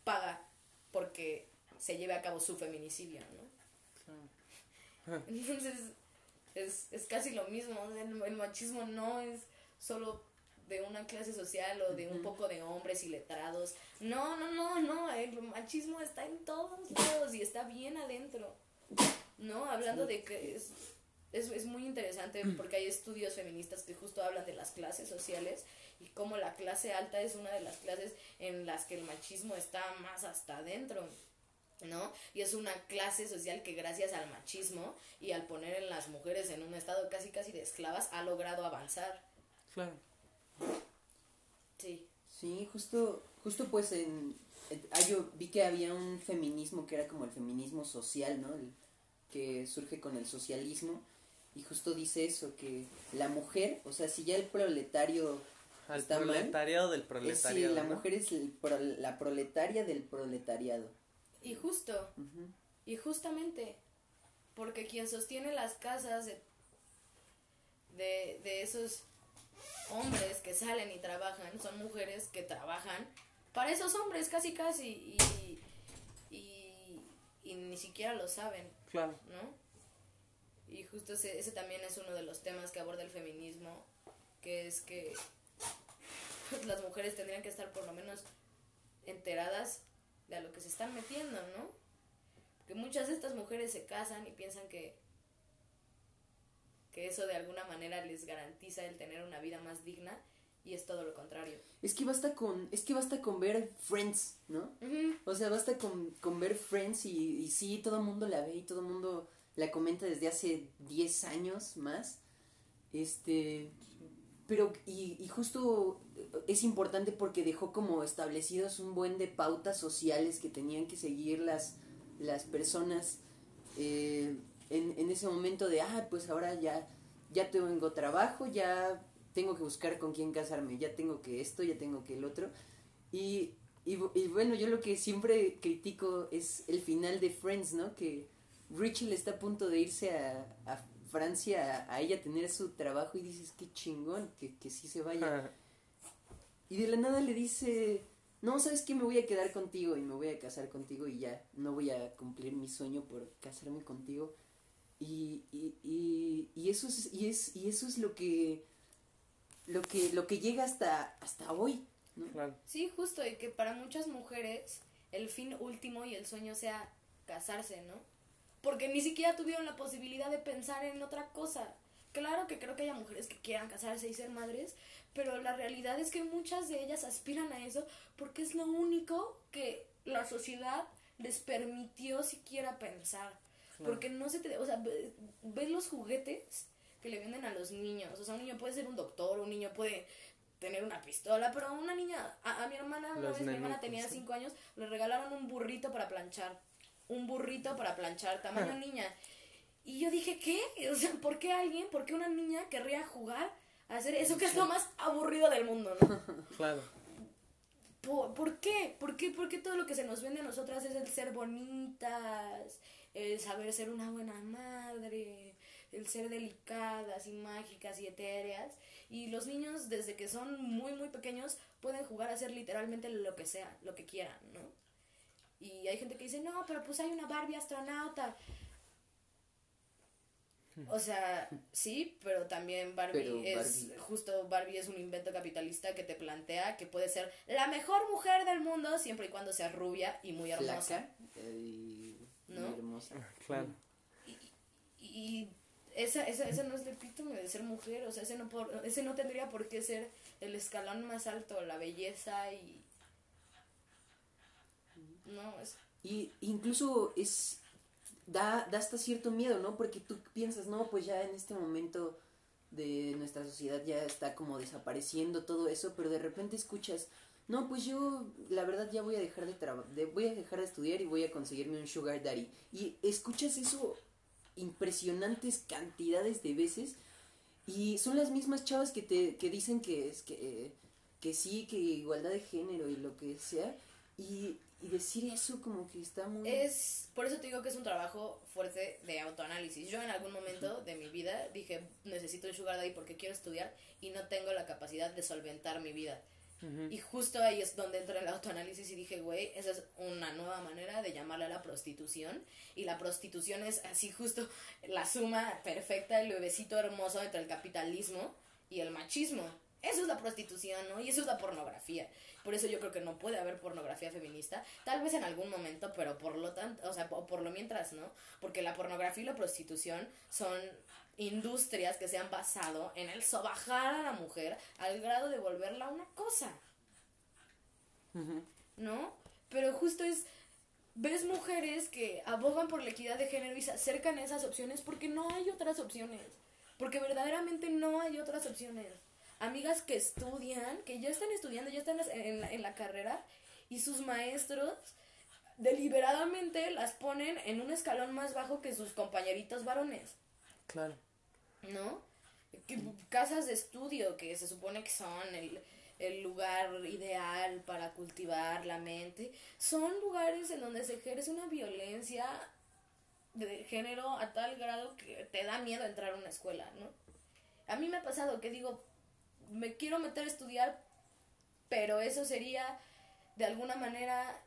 paga porque se lleve a cabo su feminicidio, ¿no? Entonces es, es casi lo mismo, el, el, machismo no es solo de una clase social o de un poco de hombres y letrados, no, no, no, no, el machismo está en todos lados y está bien adentro. ¿No? Hablando de que es, es, es, muy interesante porque hay estudios feministas que justo hablan de las clases sociales y cómo la clase alta es una de las clases en las que el machismo está más hasta adentro. ¿no? Y es una clase social que gracias al machismo y al poner en las mujeres en un estado casi casi de esclavas ha logrado avanzar. Claro. Sí. Sí, justo, justo pues en, ah, yo vi que había un feminismo que era como el feminismo social, ¿no? El, que surge con el socialismo y justo dice eso, que la mujer, o sea, si ya el proletario Al está proletariado mal, del proletariado. sí, la ¿no? mujer es el, la proletaria del proletariado. Y justo, uh -huh. y justamente, porque quien sostiene las casas de, de, de esos hombres que salen y trabajan son mujeres que trabajan para esos hombres casi casi y, y, y ni siquiera lo saben. Claro. ¿No? Y justo ese, ese también es uno de los temas que aborda el feminismo, que es que pues, las mujeres tendrían que estar por lo menos enteradas de a lo que se están metiendo, ¿no? Porque muchas de estas mujeres se casan y piensan que que eso de alguna manera les garantiza el tener una vida más digna y es todo lo contrario. Es que basta con, es que basta con ver Friends, ¿no? O sea, basta con, con ver Friends y, y sí, todo el mundo la ve y todo el mundo la comenta desde hace 10 años más. Este, pero, y, y justo es importante porque dejó como establecidos un buen de pautas sociales que tenían que seguir las, las personas eh, en, en ese momento de, ah, pues ahora ya, ya tengo trabajo, ya tengo que buscar con quién casarme, ya tengo que esto, ya tengo que el otro. Y, y, y bueno, yo lo que siempre critico es el final de Friends, ¿no? Que Rachel está a punto de irse a, a Francia a, a ella tener su trabajo y dices, qué chingón, que, que sí se vaya. Y de la nada le dice, no, ¿sabes qué? Me voy a quedar contigo y me voy a casar contigo y ya, no voy a cumplir mi sueño por casarme contigo. Y, y, y, y eso es, y es, y eso es lo que, lo que, lo que llega hasta, hasta hoy, ¿no? Claro. Sí, justo, y que para muchas mujeres el fin último y el sueño sea casarse, ¿no? Porque ni siquiera tuvieron la posibilidad de pensar en otra cosa. Claro que creo que haya mujeres que quieran casarse y ser madres, pero la realidad es que muchas de ellas aspiran a eso porque es lo único que la sociedad les permitió siquiera pensar. Claro. Porque no se te... O sea, ve- ves los juguetes que le venden a los niños. O sea, un niño puede ser un doctor, un niño puede tener una pistola, pero a una niña, a, a mi hermana, una Los vez mi hermana tenía cinco años, le regalaron un burrito para planchar. Un burrito para planchar, tamaño niña. Y yo dije, ¿qué? O sea, ¿por qué alguien, por qué una niña querría jugar a hacer eso que es lo más aburrido del mundo, no? Claro. ¿Por, por qué? ¿Por qué? ¿Por qué todo lo que se nos vende a nosotras es el ser bonitas, el saber ser una buena madre, el ser delicadas y mágicas y etéreas? Y los niños desde que son muy muy pequeños pueden jugar a hacer literalmente lo que sea, lo que quieran, ¿no? Y hay gente que dice, no, pero pues hay una Barbie astronauta. O sea, sí, pero también Barbie Pero es Barbie- justo Barbie es un invento capitalista que te plantea que puede ser la mejor mujer del mundo siempre y cuando sea rubia y muy hermosa. Flaca eh, y ¿No? muy hermosa. Claro. Y esa, esa, ese no es el epítome de ser mujer, o sea, ese no, por, ese no tendría por qué ser el escalón más alto, la belleza y... No, es... Y incluso es da, da hasta cierto miedo, ¿no? Porque tú piensas, no, pues ya en este momento de nuestra sociedad ya está como desapareciendo todo eso, pero de repente escuchas, no, pues yo la verdad ya voy a dejar de trabajar, voy a dejar de estudiar y voy a conseguirme un sugar daddy. Y escuchas eso impresionantes cantidades de veces y son las mismas chavas que te que dicen que es que que sí, que igualdad de género y lo que sea y, y decir eso como que está muy Es, por eso te digo que es un trabajo fuerte de autoanálisis. Yo en algún momento de mi vida dije, necesito un sugar daddy porque quiero estudiar y no tengo la capacidad de solventar mi vida. Y justo ahí es donde entra el autoanálisis y dije, güey, esa es una nueva manera de llamarle a la prostitución. Y la prostitución es así justo la suma perfecta, el bebecito hermoso entre el capitalismo y el machismo. Eso es la prostitución, ¿no? Y eso es la pornografía. Por eso yo creo que no puede haber pornografía feminista. Tal vez en algún momento, pero por lo tanto, o sea, po- por lo mientras, ¿no? Porque la pornografía y la prostitución son industrias que se han basado en el sobajar a la mujer al grado de volverla una cosa. ¿No? Pero justo es ves mujeres que abogan por la equidad de género y se acercan a esas opciones porque no hay otras opciones. Porque verdaderamente no hay otras opciones. Amigas que estudian, que ya están estudiando, ya están en la, en la carrera y sus maestros deliberadamente las ponen en un escalón más bajo que sus compañeritos varones. Claro. ¿no? Casas de estudio que se supone que son el, el lugar ideal para cultivar la mente, son lugares en donde se ejerce una violencia de género a tal grado que te da miedo entrar a una escuela, ¿no? A mí me ha pasado que digo, me quiero meter a estudiar, pero eso sería de alguna manera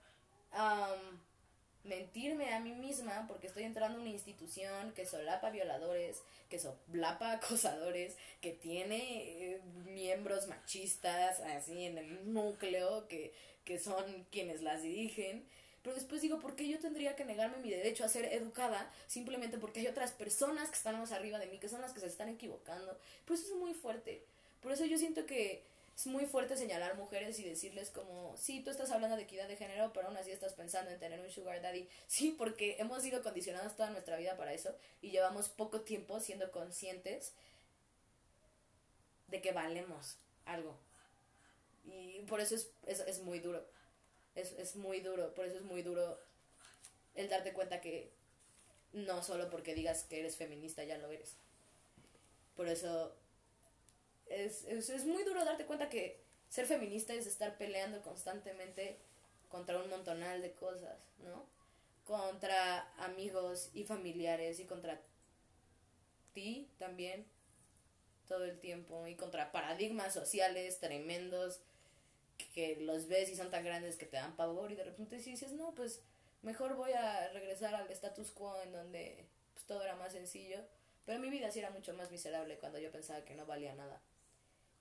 mentirme a mí misma porque estoy entrando a una institución que solapa violadores, que solapa acosadores, que tiene eh, miembros machistas así en el núcleo, que, que son quienes las dirigen. Pero después digo, ¿por qué yo tendría que negarme mi derecho a ser educada simplemente porque hay otras personas que están más arriba de mí, que son las que se están equivocando? Por eso es muy fuerte. Por eso yo siento que es muy fuerte señalar mujeres y decirles como, sí, tú estás hablando de equidad de género, pero aún así estás pensando en tener un sugar daddy. Sí, porque hemos sido condicionados toda nuestra vida para eso y llevamos poco tiempo siendo conscientes de que valemos algo. Y por eso es, es, es muy duro. Es, es muy duro, por eso es muy duro el darte cuenta que no solo porque digas que eres feminista ya lo eres. Por eso es, es, es muy duro darte cuenta que ser feminista es estar peleando constantemente contra un montonal de cosas, ¿no? Contra amigos y familiares y contra ti también todo el tiempo y contra paradigmas sociales tremendos que los ves y son tan grandes que te dan pavor y de repente si dices, no, pues mejor voy a regresar al status quo en donde pues, todo era más sencillo. Pero mi vida sí era mucho más miserable cuando yo pensaba que no valía nada.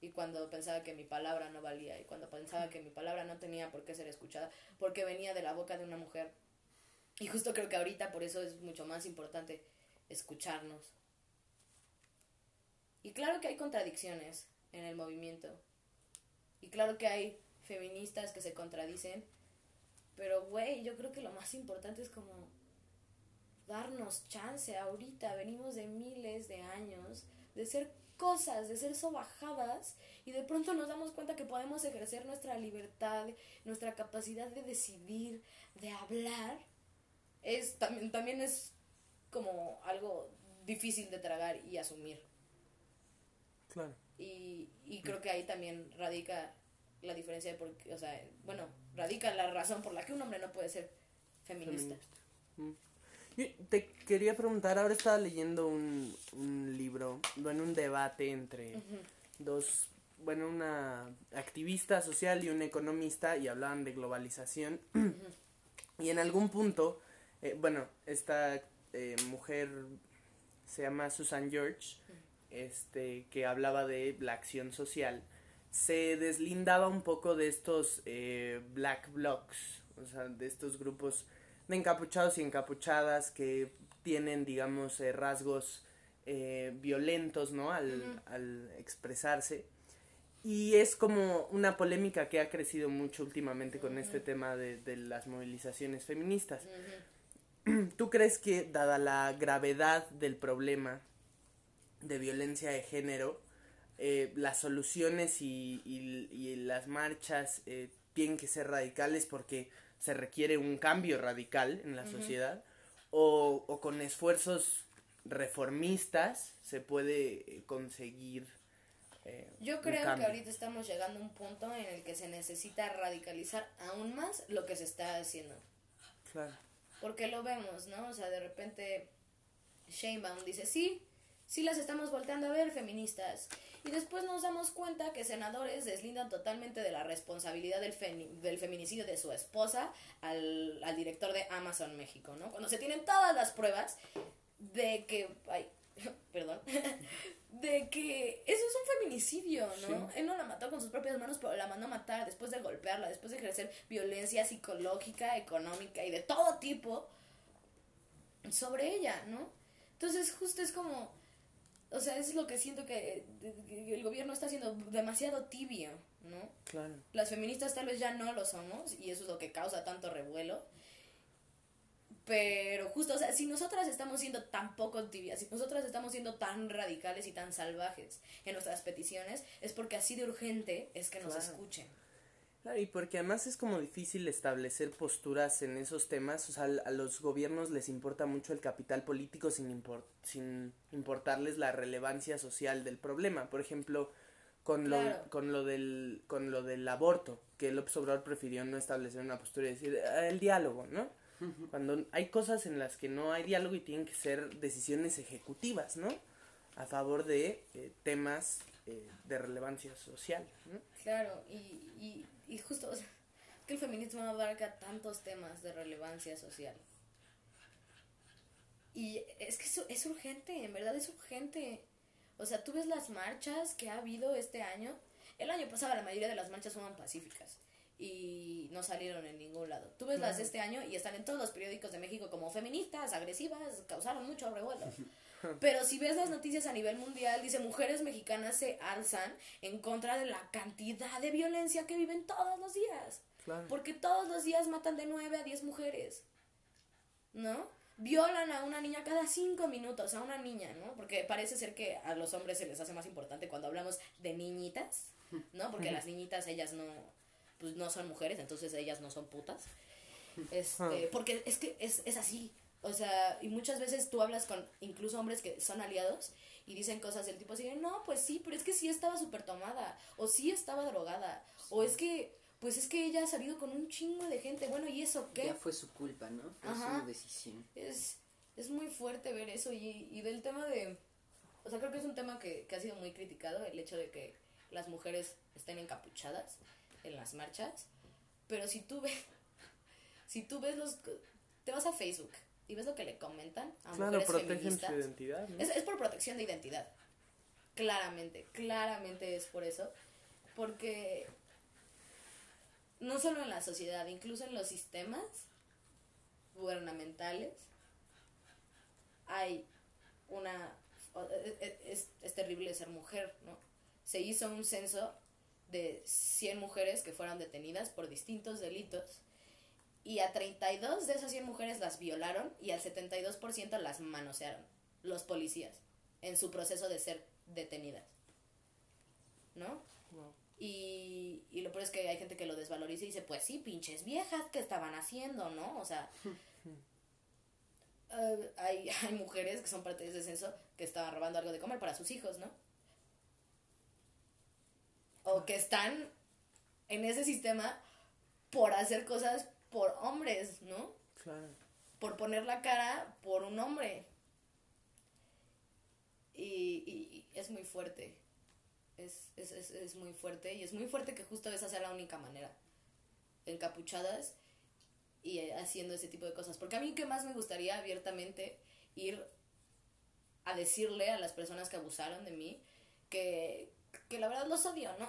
Y cuando pensaba que mi palabra no valía. Y cuando pensaba que mi palabra no tenía por qué ser escuchada. Porque venía de la boca de una mujer. Y justo creo que ahorita por eso es mucho más importante escucharnos. Y claro que hay contradicciones en el movimiento. Y claro que hay feministas que se contradicen. Pero, güey, yo creo que lo más importante es como darnos chance ahorita. Venimos de miles de años de ser cosas, de ser sobajadas y de pronto nos damos cuenta que podemos ejercer nuestra libertad, nuestra capacidad de decidir, de hablar. Es también también es como algo difícil de tragar y asumir. Claro. Y, y creo que ahí también radica la diferencia de por qué, o sea, bueno, radica la razón por la que un hombre no puede ser feminista. Feminista. Mm. Yo te quería preguntar, ahora estaba leyendo un, un libro, bueno, un debate entre dos, bueno, una activista social y un economista y hablaban de globalización. Y en algún punto, eh, bueno, esta eh, mujer se llama Susan George, este, que hablaba de la acción social, se deslindaba un poco de estos eh, black blocs, o sea, de estos grupos de encapuchados y encapuchadas que tienen, digamos, eh, rasgos eh, violentos, ¿no? Al, al expresarse. Y es como una polémica que ha crecido mucho últimamente con este tema de, de las movilizaciones feministas. Ujú. ¿Tú crees que, dada la gravedad del problema de violencia de género, eh, las soluciones y, y- y las marchas eh, tienen que ser radicales porque se requiere un cambio radical en la sociedad? O, o con esfuerzos reformistas se puede eh, conseguir eh, Yo un creo que ahorita estamos llegando a un punto en el que se necesita radicalizar aún más lo que se está haciendo. Claro. Porque lo vemos, ¿no? O sea, de repente Sheinbaum dice, sí, sí las estamos volteando a ver, feministas. Y después nos damos cuenta que senadores deslindan totalmente de la responsabilidad del, del feminicidio de su esposa al, al director de Amazon México, ¿no? Cuando se tienen todas las pruebas de que... Ay, perdón. de que eso es un feminicidio, ¿no? Él no la mató con sus propias manos, pero la mandó a matar después de golpearla, después de ejercer violencia psicológica, económica y de todo tipo sobre ella, ¿no? Entonces justo es como, o sea, es lo que siento que, que el gobierno está haciendo demasiado tibio, ¿no? Claro. Las feministas tal vez ya no lo somos y eso es lo que causa tanto revuelo. Pero justo, o sea, si nosotras estamos siendo tan poco tibias, si nosotras estamos siendo tan radicales y tan salvajes en nuestras peticiones, es porque así de urgente es que nos Claro. escuchen. Claro, y porque además es como difícil establecer posturas en esos temas, o sea, a los gobiernos les importa mucho el capital político sin, impor- sin importarles la relevancia social del problema. Por ejemplo, con lo, con lo del, con lo del aborto, que López Obrador prefirió no establecer una postura y decir "Ah, el diálogo, ¿no? Cuando hay cosas en las que no hay diálogo y tienen que ser decisiones ejecutivas, ¿no? A favor de eh, temas eh, de relevancia social, ¿no? Claro, y, y, y justo, o sea, que que el feminismo abarca tantos temas de relevancia social. Y es que eso es urgente, en verdad es urgente. O sea, tú ves las marchas que ha habido este año. El año pasado la mayoría de las marchas fueron pacíficas y no salieron en ningún lado. Tú ves las de este año y están en todos los periódicos de México como feministas, agresivas, causaron mucho revuelo. Pero si ves las noticias a nivel mundial, dice mujeres mexicanas se alzan en contra de la cantidad de violencia que viven todos los días. Porque todos los días matan de 9 a 10 mujeres. ¿No? Violan a una niña cada 5 minutos, a una niña, ¿no? Porque parece ser que a los hombres se les hace más importante cuando hablamos de niñitas, ¿no? Porque las niñitas, ellas no, pues no son mujeres, entonces ellas no son putas. Este, porque es que es, es así. O sea, y muchas veces tú hablas con incluso hombres que son aliados y dicen cosas del tipo así no, pues sí, pero es que sí estaba súper tomada, o sí estaba drogada, o es que, pues es que ella ha salido con un chingo de gente, bueno, ¿y eso qué? Ya fue su culpa, ¿no? Fue su decisión. Es, es muy fuerte ver eso y, y del tema de, o sea, creo que es un tema que, que ha sido muy criticado, el hecho de que las mujeres estén encapuchadas en las marchas, pero si tú ves, si tú ves los, te vas a Facebook y ves lo que le comentan a claro, mujeres protegen su identidad. Es, es por protección de identidad, claramente, claramente es por eso, porque no solo en la sociedad, incluso en los sistemas gubernamentales hay una e, e, es, es, terrible ser mujer, ¿no? Se hizo un censo de 100 mujeres que fueron detenidas por distintos delitos y a 32 de esas 100 mujeres las violaron y al 72% las manosearon los policías en su proceso de ser detenidas. ¿No? Y, y, lo peor es que hay gente que lo desvaloriza y dice, pues sí, pinches viejas, ¿qué estaban haciendo? ¿No? O sea, eh, hay, hay mujeres que son parte de ese censo que estaban robando algo de comer para sus hijos, ¿no? o que están en ese sistema por hacer cosas por hombres, ¿no? Claro. Por poner la cara por un hombre. Y, es muy fuerte. Es, es, es, es, muy fuerte. Y es muy fuerte que justo esa sea la única manera. Encapuchadas y haciendo ese tipo de cosas. Porque a mí que más me gustaría abiertamente ir a decirle a las personas que abusaron de mí que, que la verdad los odio, ¿no?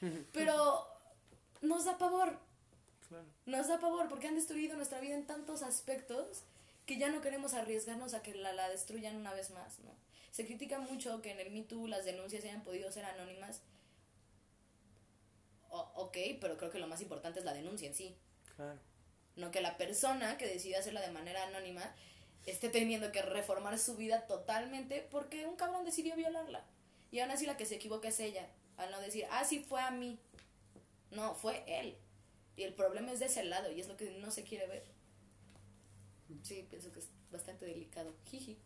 Pero nos da pavor. Nos da pavor porque han destruido nuestra vida en tantos aspectos que ya no queremos arriesgarnos a que la, la destruyan una vez más, ¿no? Se critica mucho que en el Me Too las denuncias hayan podido ser anónimas. ok, pero creo que lo más importante es la denuncia en sí. Claro. No que la persona que decide hacerla de manera anónima esté teniendo que reformar su vida totalmente porque un cabrón decidió violarla. Y aún así la que se equivoca es ella, al no decir, ah, sí fue a mí. No, fue él. Y el problema es de ese lado y es lo que no se quiere ver. Sí, pienso que es bastante delicado. Jiji.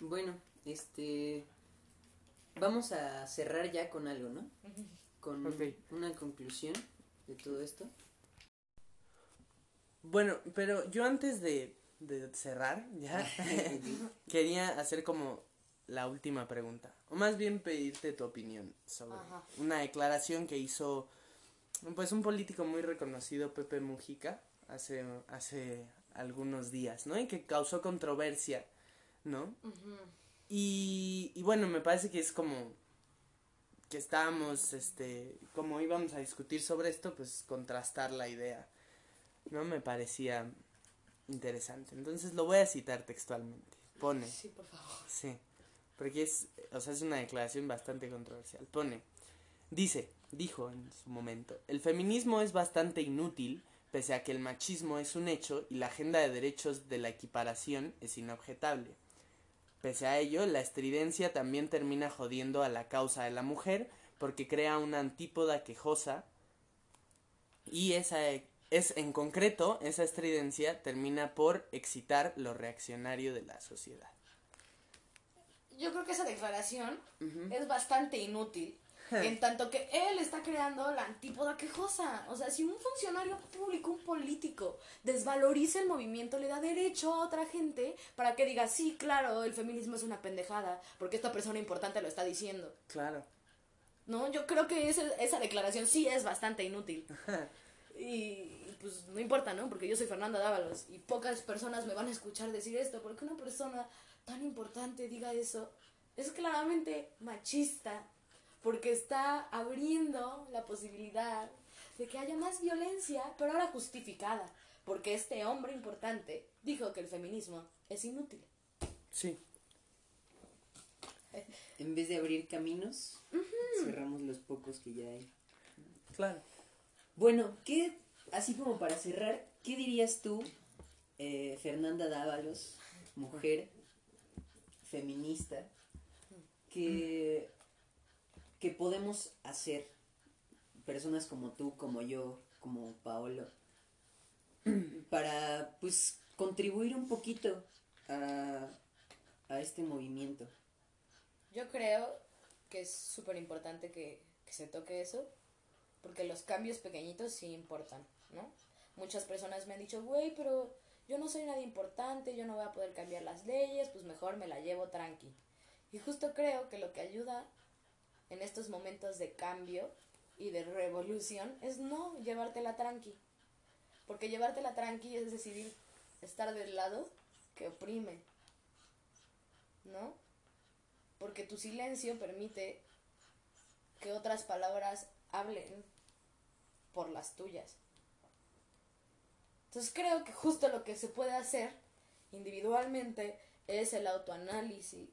Bueno, este. Vamos a cerrar ya con algo, ¿no? Con una conclusión de todo esto. Bueno, pero yo antes de, de cerrar, ya, quería hacer como la última pregunta. O más bien pedirte tu opinión sobre una declaración que hizo pues un político muy reconocido, Pepe Mujica, hace, hace algunos días, ¿no? Y que causó controversia, ¿no? y, y bueno, me parece que es como que estábamos, este, como íbamos a discutir sobre esto, pues contrastar la idea, ¿no? Me parecía interesante. Entonces lo voy a citar textualmente. Pone. Sí, por favor. Sí porque es, o sea, es una declaración bastante controversial. Pone, dice, dijo en su momento, el feminismo es bastante inútil, pese a que el machismo es un hecho y la agenda de derechos de la equiparación es inobjetable. Pese a ello, la estridencia también termina jodiendo a la causa de la mujer porque crea una antípoda quejosa y esa es en concreto esa estridencia termina por excitar lo reaccionario de la sociedad yo creo que esa declaración es bastante inútil. En tanto que él está creando la antípoda quejosa. O sea, si un funcionario público, un político, desvaloriza el movimiento, le da derecho a otra gente para que diga, sí, claro, el feminismo es una pendejada, porque esta persona importante lo está diciendo. Claro. No, yo creo que esa, esa declaración sí es bastante inútil. Y pues no importa, ¿no? Porque yo soy Fernanda Dávalos y pocas personas me van a escuchar decir esto, porque una persona tan importante diga eso es claramente machista, porque está abriendo la posibilidad de que haya más violencia, pero ahora justificada, porque este hombre importante dijo que el feminismo es inútil. Sí. En vez de abrir caminos, cerramos los pocos que ya hay. Claro. Bueno, ¿qué, así como para cerrar, qué dirías tú, eh, Fernanda Dávalos, mujer feminista, que, que podemos hacer, personas como tú, como yo, como Paolo, para pues contribuir un poquito a, a este movimiento? Yo creo que es súper importante que, que se toque eso, porque los cambios pequeñitos sí importan, ¿no? Muchas personas me han dicho, güey, pero yo no soy nadie importante, yo no voy a poder cambiar las leyes, pues mejor me la llevo tranqui. Y justo creo que lo que ayuda en estos momentos de cambio y de revolución es no llevártela tranqui. Porque llevártela tranqui es decidir estar del lado que oprime. ¿No? Porque tu silencio permite que otras palabras hablen por las tuyas. Entonces creo que justo lo que se puede hacer individualmente es el autoanálisis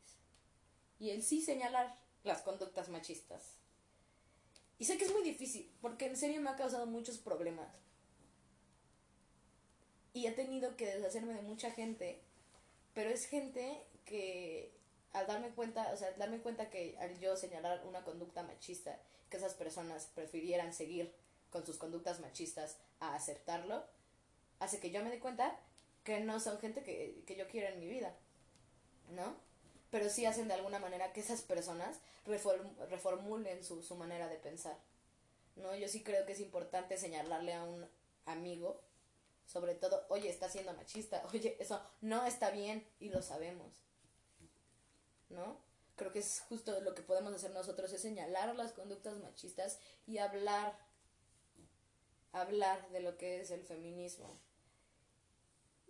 y el sí señalar las conductas machistas. Y sé que es muy difícil, porque en serio me ha causado muchos problemas. Y he tenido que deshacerme de mucha gente, pero es gente que al darme cuenta, o sea, al darme cuenta que al yo señalar una conducta machista, que esas personas prefirieran seguir con sus conductas machistas a aceptarlo, hace que yo me dé cuenta que no son gente que, que yo quiero en mi vida, ¿no? Pero sí hacen de alguna manera que esas personas reform- reformulen su, su manera de pensar, ¿no? Yo sí creo que es importante señalarle a un amigo, sobre todo, oye, está siendo machista, oye, eso no está bien y lo sabemos, ¿no? Creo que es justo lo que podemos hacer nosotros, es señalar las conductas machistas y hablar, hablar de lo que es el feminismo.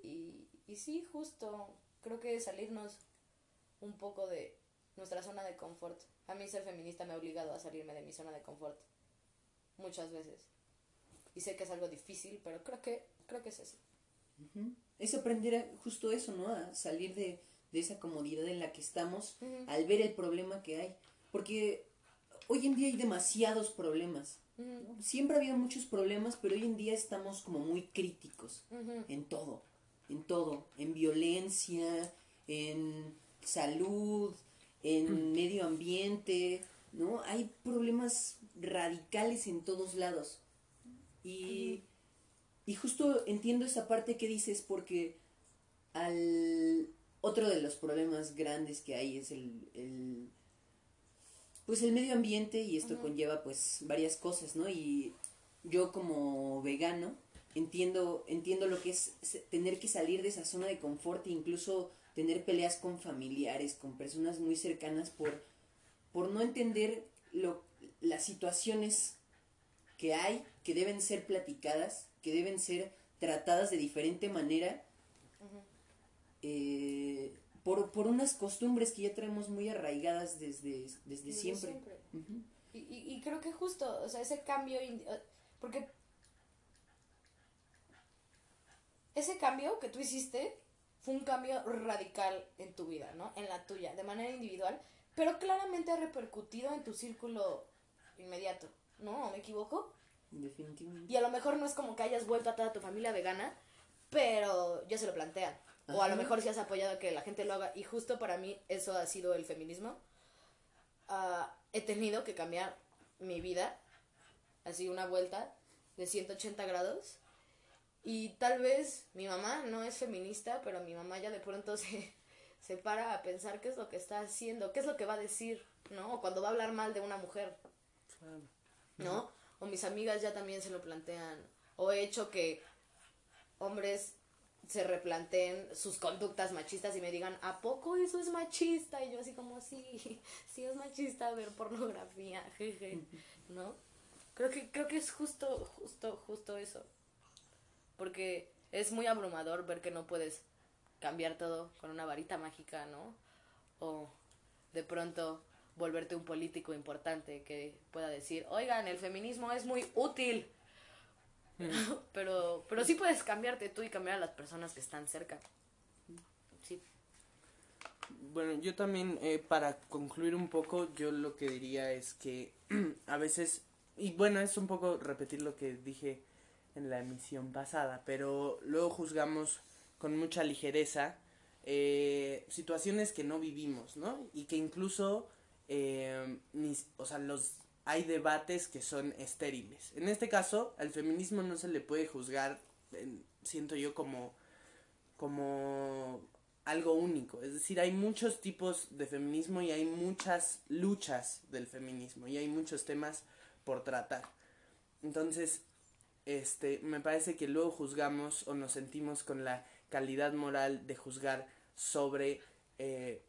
Y, y sí, justo, creo que salirnos un poco de nuestra zona de confort. A mí ser feminista me ha obligado a salirme de mi zona de confort muchas veces. Y sé que es algo difícil, pero creo que creo que es eso. Ujú. Es aprender a- justo eso, ¿no? A salir de, de esa comodidad en la que estamos Ujú. al ver el problema que hay. Porque hoy en día hay demasiados problemas. Ujú, ¿no? Siempre ha habido muchos problemas, pero hoy en día estamos como muy críticos en todo, en todo, en violencia, en salud, en medio ambiente, ¿no? Hay problemas radicales en todos lados. Y, y justo entiendo esa parte que dices porque al otro de los problemas grandes que hay es el, el pues el medio ambiente y esto conlleva pues varias cosas, ¿no? Y yo como vegano entiendo entiendo lo que es tener que salir de esa zona de confort e incluso tener peleas con familiares, con personas muy cercanas por por no entender lo, las situaciones que hay, que deben ser platicadas, que deben ser tratadas de diferente manera, eh, por, por unas costumbres que ya traemos muy arraigadas desde, desde, Desde siempre. Y, y, y creo que justo, o sea, ese cambio, eh, porque ese cambio que tú hiciste fue un cambio radical en tu vida, ¿no? En la tuya, de manera individual, pero claramente ha repercutido en tu círculo inmediato, ¿no? ¿O ¿Me equivoco? Definitivamente. Y a lo mejor no es como que hayas vuelto a toda tu familia vegana, pero ya se lo plantean. O a lo mejor si has apoyado a que la gente lo haga. Y justo para mí eso ha sido el feminismo. Ah, he tenido que cambiar mi vida, así una vuelta de 180 grados. Y tal vez mi mamá no es feminista, pero mi mamá ya de pronto se, se para a pensar qué es lo que está haciendo, qué es lo que va a decir, ¿no? O cuando va a hablar mal de una mujer. ¿no? O mis amigas ya también se lo plantean. O he hecho que hombres se replanteen sus conductas machistas y me digan, ¿a poco eso es machista? Y yo así como, sí, sí es machista ver pornografía, jeje, ¿no? Creo que, creo que es justo, justo, justo eso. Porque es muy abrumador ver que no puedes cambiar todo con una varita mágica, ¿no? O de pronto volverte un político importante que pueda decir, oigan, el feminismo es muy útil. pero, pero sí puedes cambiarte tú y cambiar a las personas que están cerca. Sí. Bueno, yo también, eh, para concluir un poco, yo lo que diría es que a veces, y bueno, es un poco repetir lo que dije en la emisión pasada, pero luego juzgamos con mucha ligereza eh, situaciones que no vivimos, ¿no? Y que incluso, eh, o sea, los hay debates que son estériles. En este caso, al feminismo no se le puede juzgar, siento yo, como, como algo único. Es decir, hay muchos tipos de feminismo y hay muchas luchas del feminismo y hay muchos temas por tratar. Entonces, este, me parece que luego juzgamos o nos sentimos con la calidad moral de juzgar sobre eh,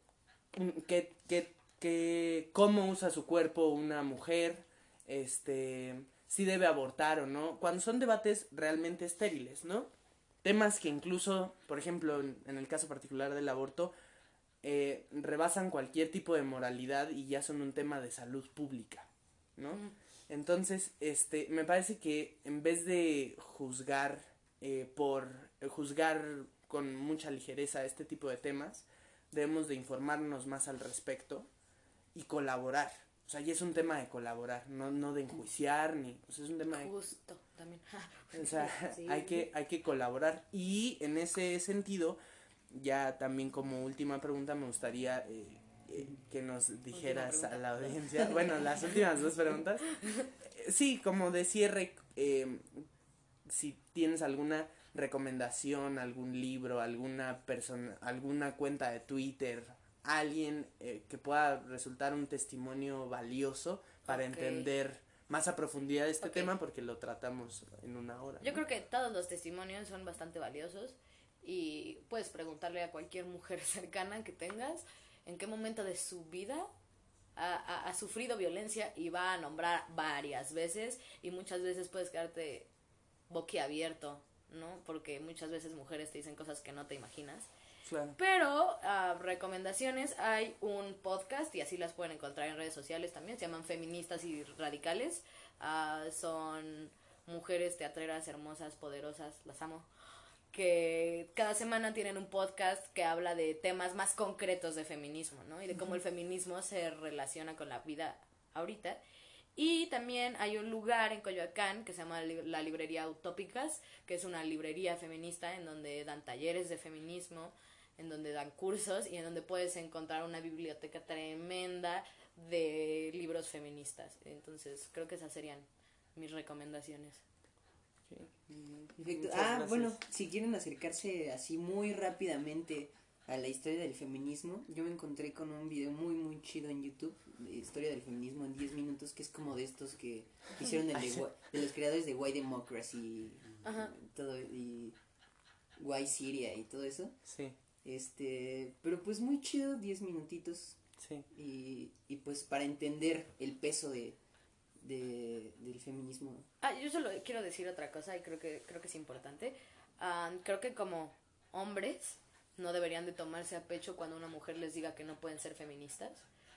qué, qué, qué, cómo usa su cuerpo una mujer, este, si debe abortar o no, cuando son debates realmente estériles, ¿no? Temas que incluso, por ejemplo, en, el caso particular del aborto, eh, rebasan cualquier tipo de moralidad y ya son un tema de salud pública, ¿no? Entonces, este, me parece que en vez de juzgar eh, por juzgar con mucha ligereza este tipo de temas, debemos de informarnos más al respecto y colaborar. O sea, y es un tema de colaborar, no, no de enjuiciar, ni, o sea, es un tema de... Justo, también. o sea, hay, que, hay que colaborar. Y en ese sentido, ya también como última pregunta me gustaría eh, eh, que nos dijeras a la audiencia, bueno, las últimas dos preguntas. Sí, como de cierre, eh, si tienes alguna recomendación, algún libro, alguna persona, alguna cuenta de Twitter, alguien eh, que pueda resultar un testimonio valioso para entender más a profundidad este tema porque lo tratamos en una hora. Yo creo que todos los testimonios son bastante valiosos y puedes preguntarle a cualquier mujer cercana que tengas en qué momento de su vida ha, ha, sufrido violencia y va a nombrar varias veces y muchas veces puedes quedarte boquiabierto ¿no? Porque muchas veces mujeres te dicen cosas que no te imaginas. Pero uh, recomendaciones, hay un podcast y así las pueden encontrar en redes sociales también, se llaman Feministas y Radicales. Uh, son mujeres teatreras hermosas, poderosas, las amo, que cada semana tienen un podcast que habla de temas más concretos de feminismo, ¿no? Y de cómo el feminismo se relaciona con la vida ahorita y también hay un lugar en Coyoacán que se llama la librería Utópicas, que es una librería feminista en donde dan talleres de feminismo, en donde dan cursos y en donde puedes encontrar una biblioteca tremenda de libros feministas. Entonces, creo que esas serían mis recomendaciones. Perfecto. Ah, bueno, si quieren acercarse así muy rápidamente a la historia del feminismo, yo me encontré con un video muy, muy chido en YouTube de historia del feminismo en 10 minutos, que es como de estos que hicieron el de, de los creadores de White Democracy todo, y White Syria y todo eso. Sí. Este, pero pues muy chido, 10 minutitos. Sí. Y, y pues para entender el peso de, de, del feminismo. Ah, yo solo quiero decir otra cosa y creo que, creo que es importante. Ah, creo que como hombres no deberían de tomarse a pecho cuando una mujer les diga que no pueden ser feministas.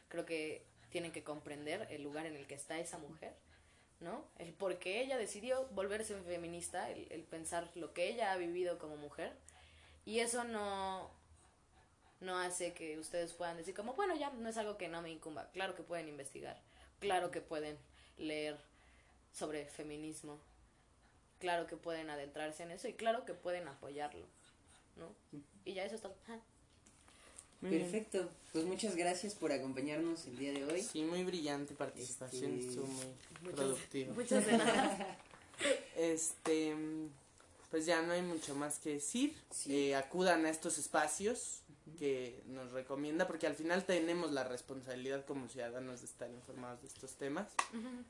Creo que tienen que comprender el lugar en el que está esa mujer, ¿no? El por qué ella decidió volverse feminista, el, pensar lo que ella ha vivido como mujer. Y eso no, no hace que ustedes puedan decir como, bueno, ya no es algo que no me incumba. Claro que pueden investigar, claro que pueden leer sobre feminismo, claro que pueden adentrarse en eso y claro que pueden apoyarlo, ¿no? Y ya eso es todo. Perfecto. Pues muchas gracias por acompañarnos el día de hoy. Sí, muy brillante participación, este, estuvo muy productivo. Muchas gracias. este, pues ya no hay mucho más que decir. Eh, acudan a estos espacios que nos recomienda, porque al final tenemos la responsabilidad como ciudadanos de estar informados de estos temas.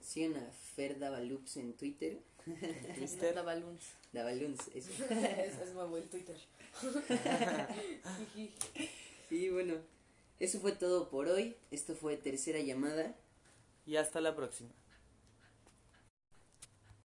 Sí, una Fer Davalups en Twitter. Twitter. Davaluns. Davaluns, eso. eso es muy buen Twitter. y bueno, eso fue todo por hoy. Esto fue Tercera Llamada. Y hasta la próxima.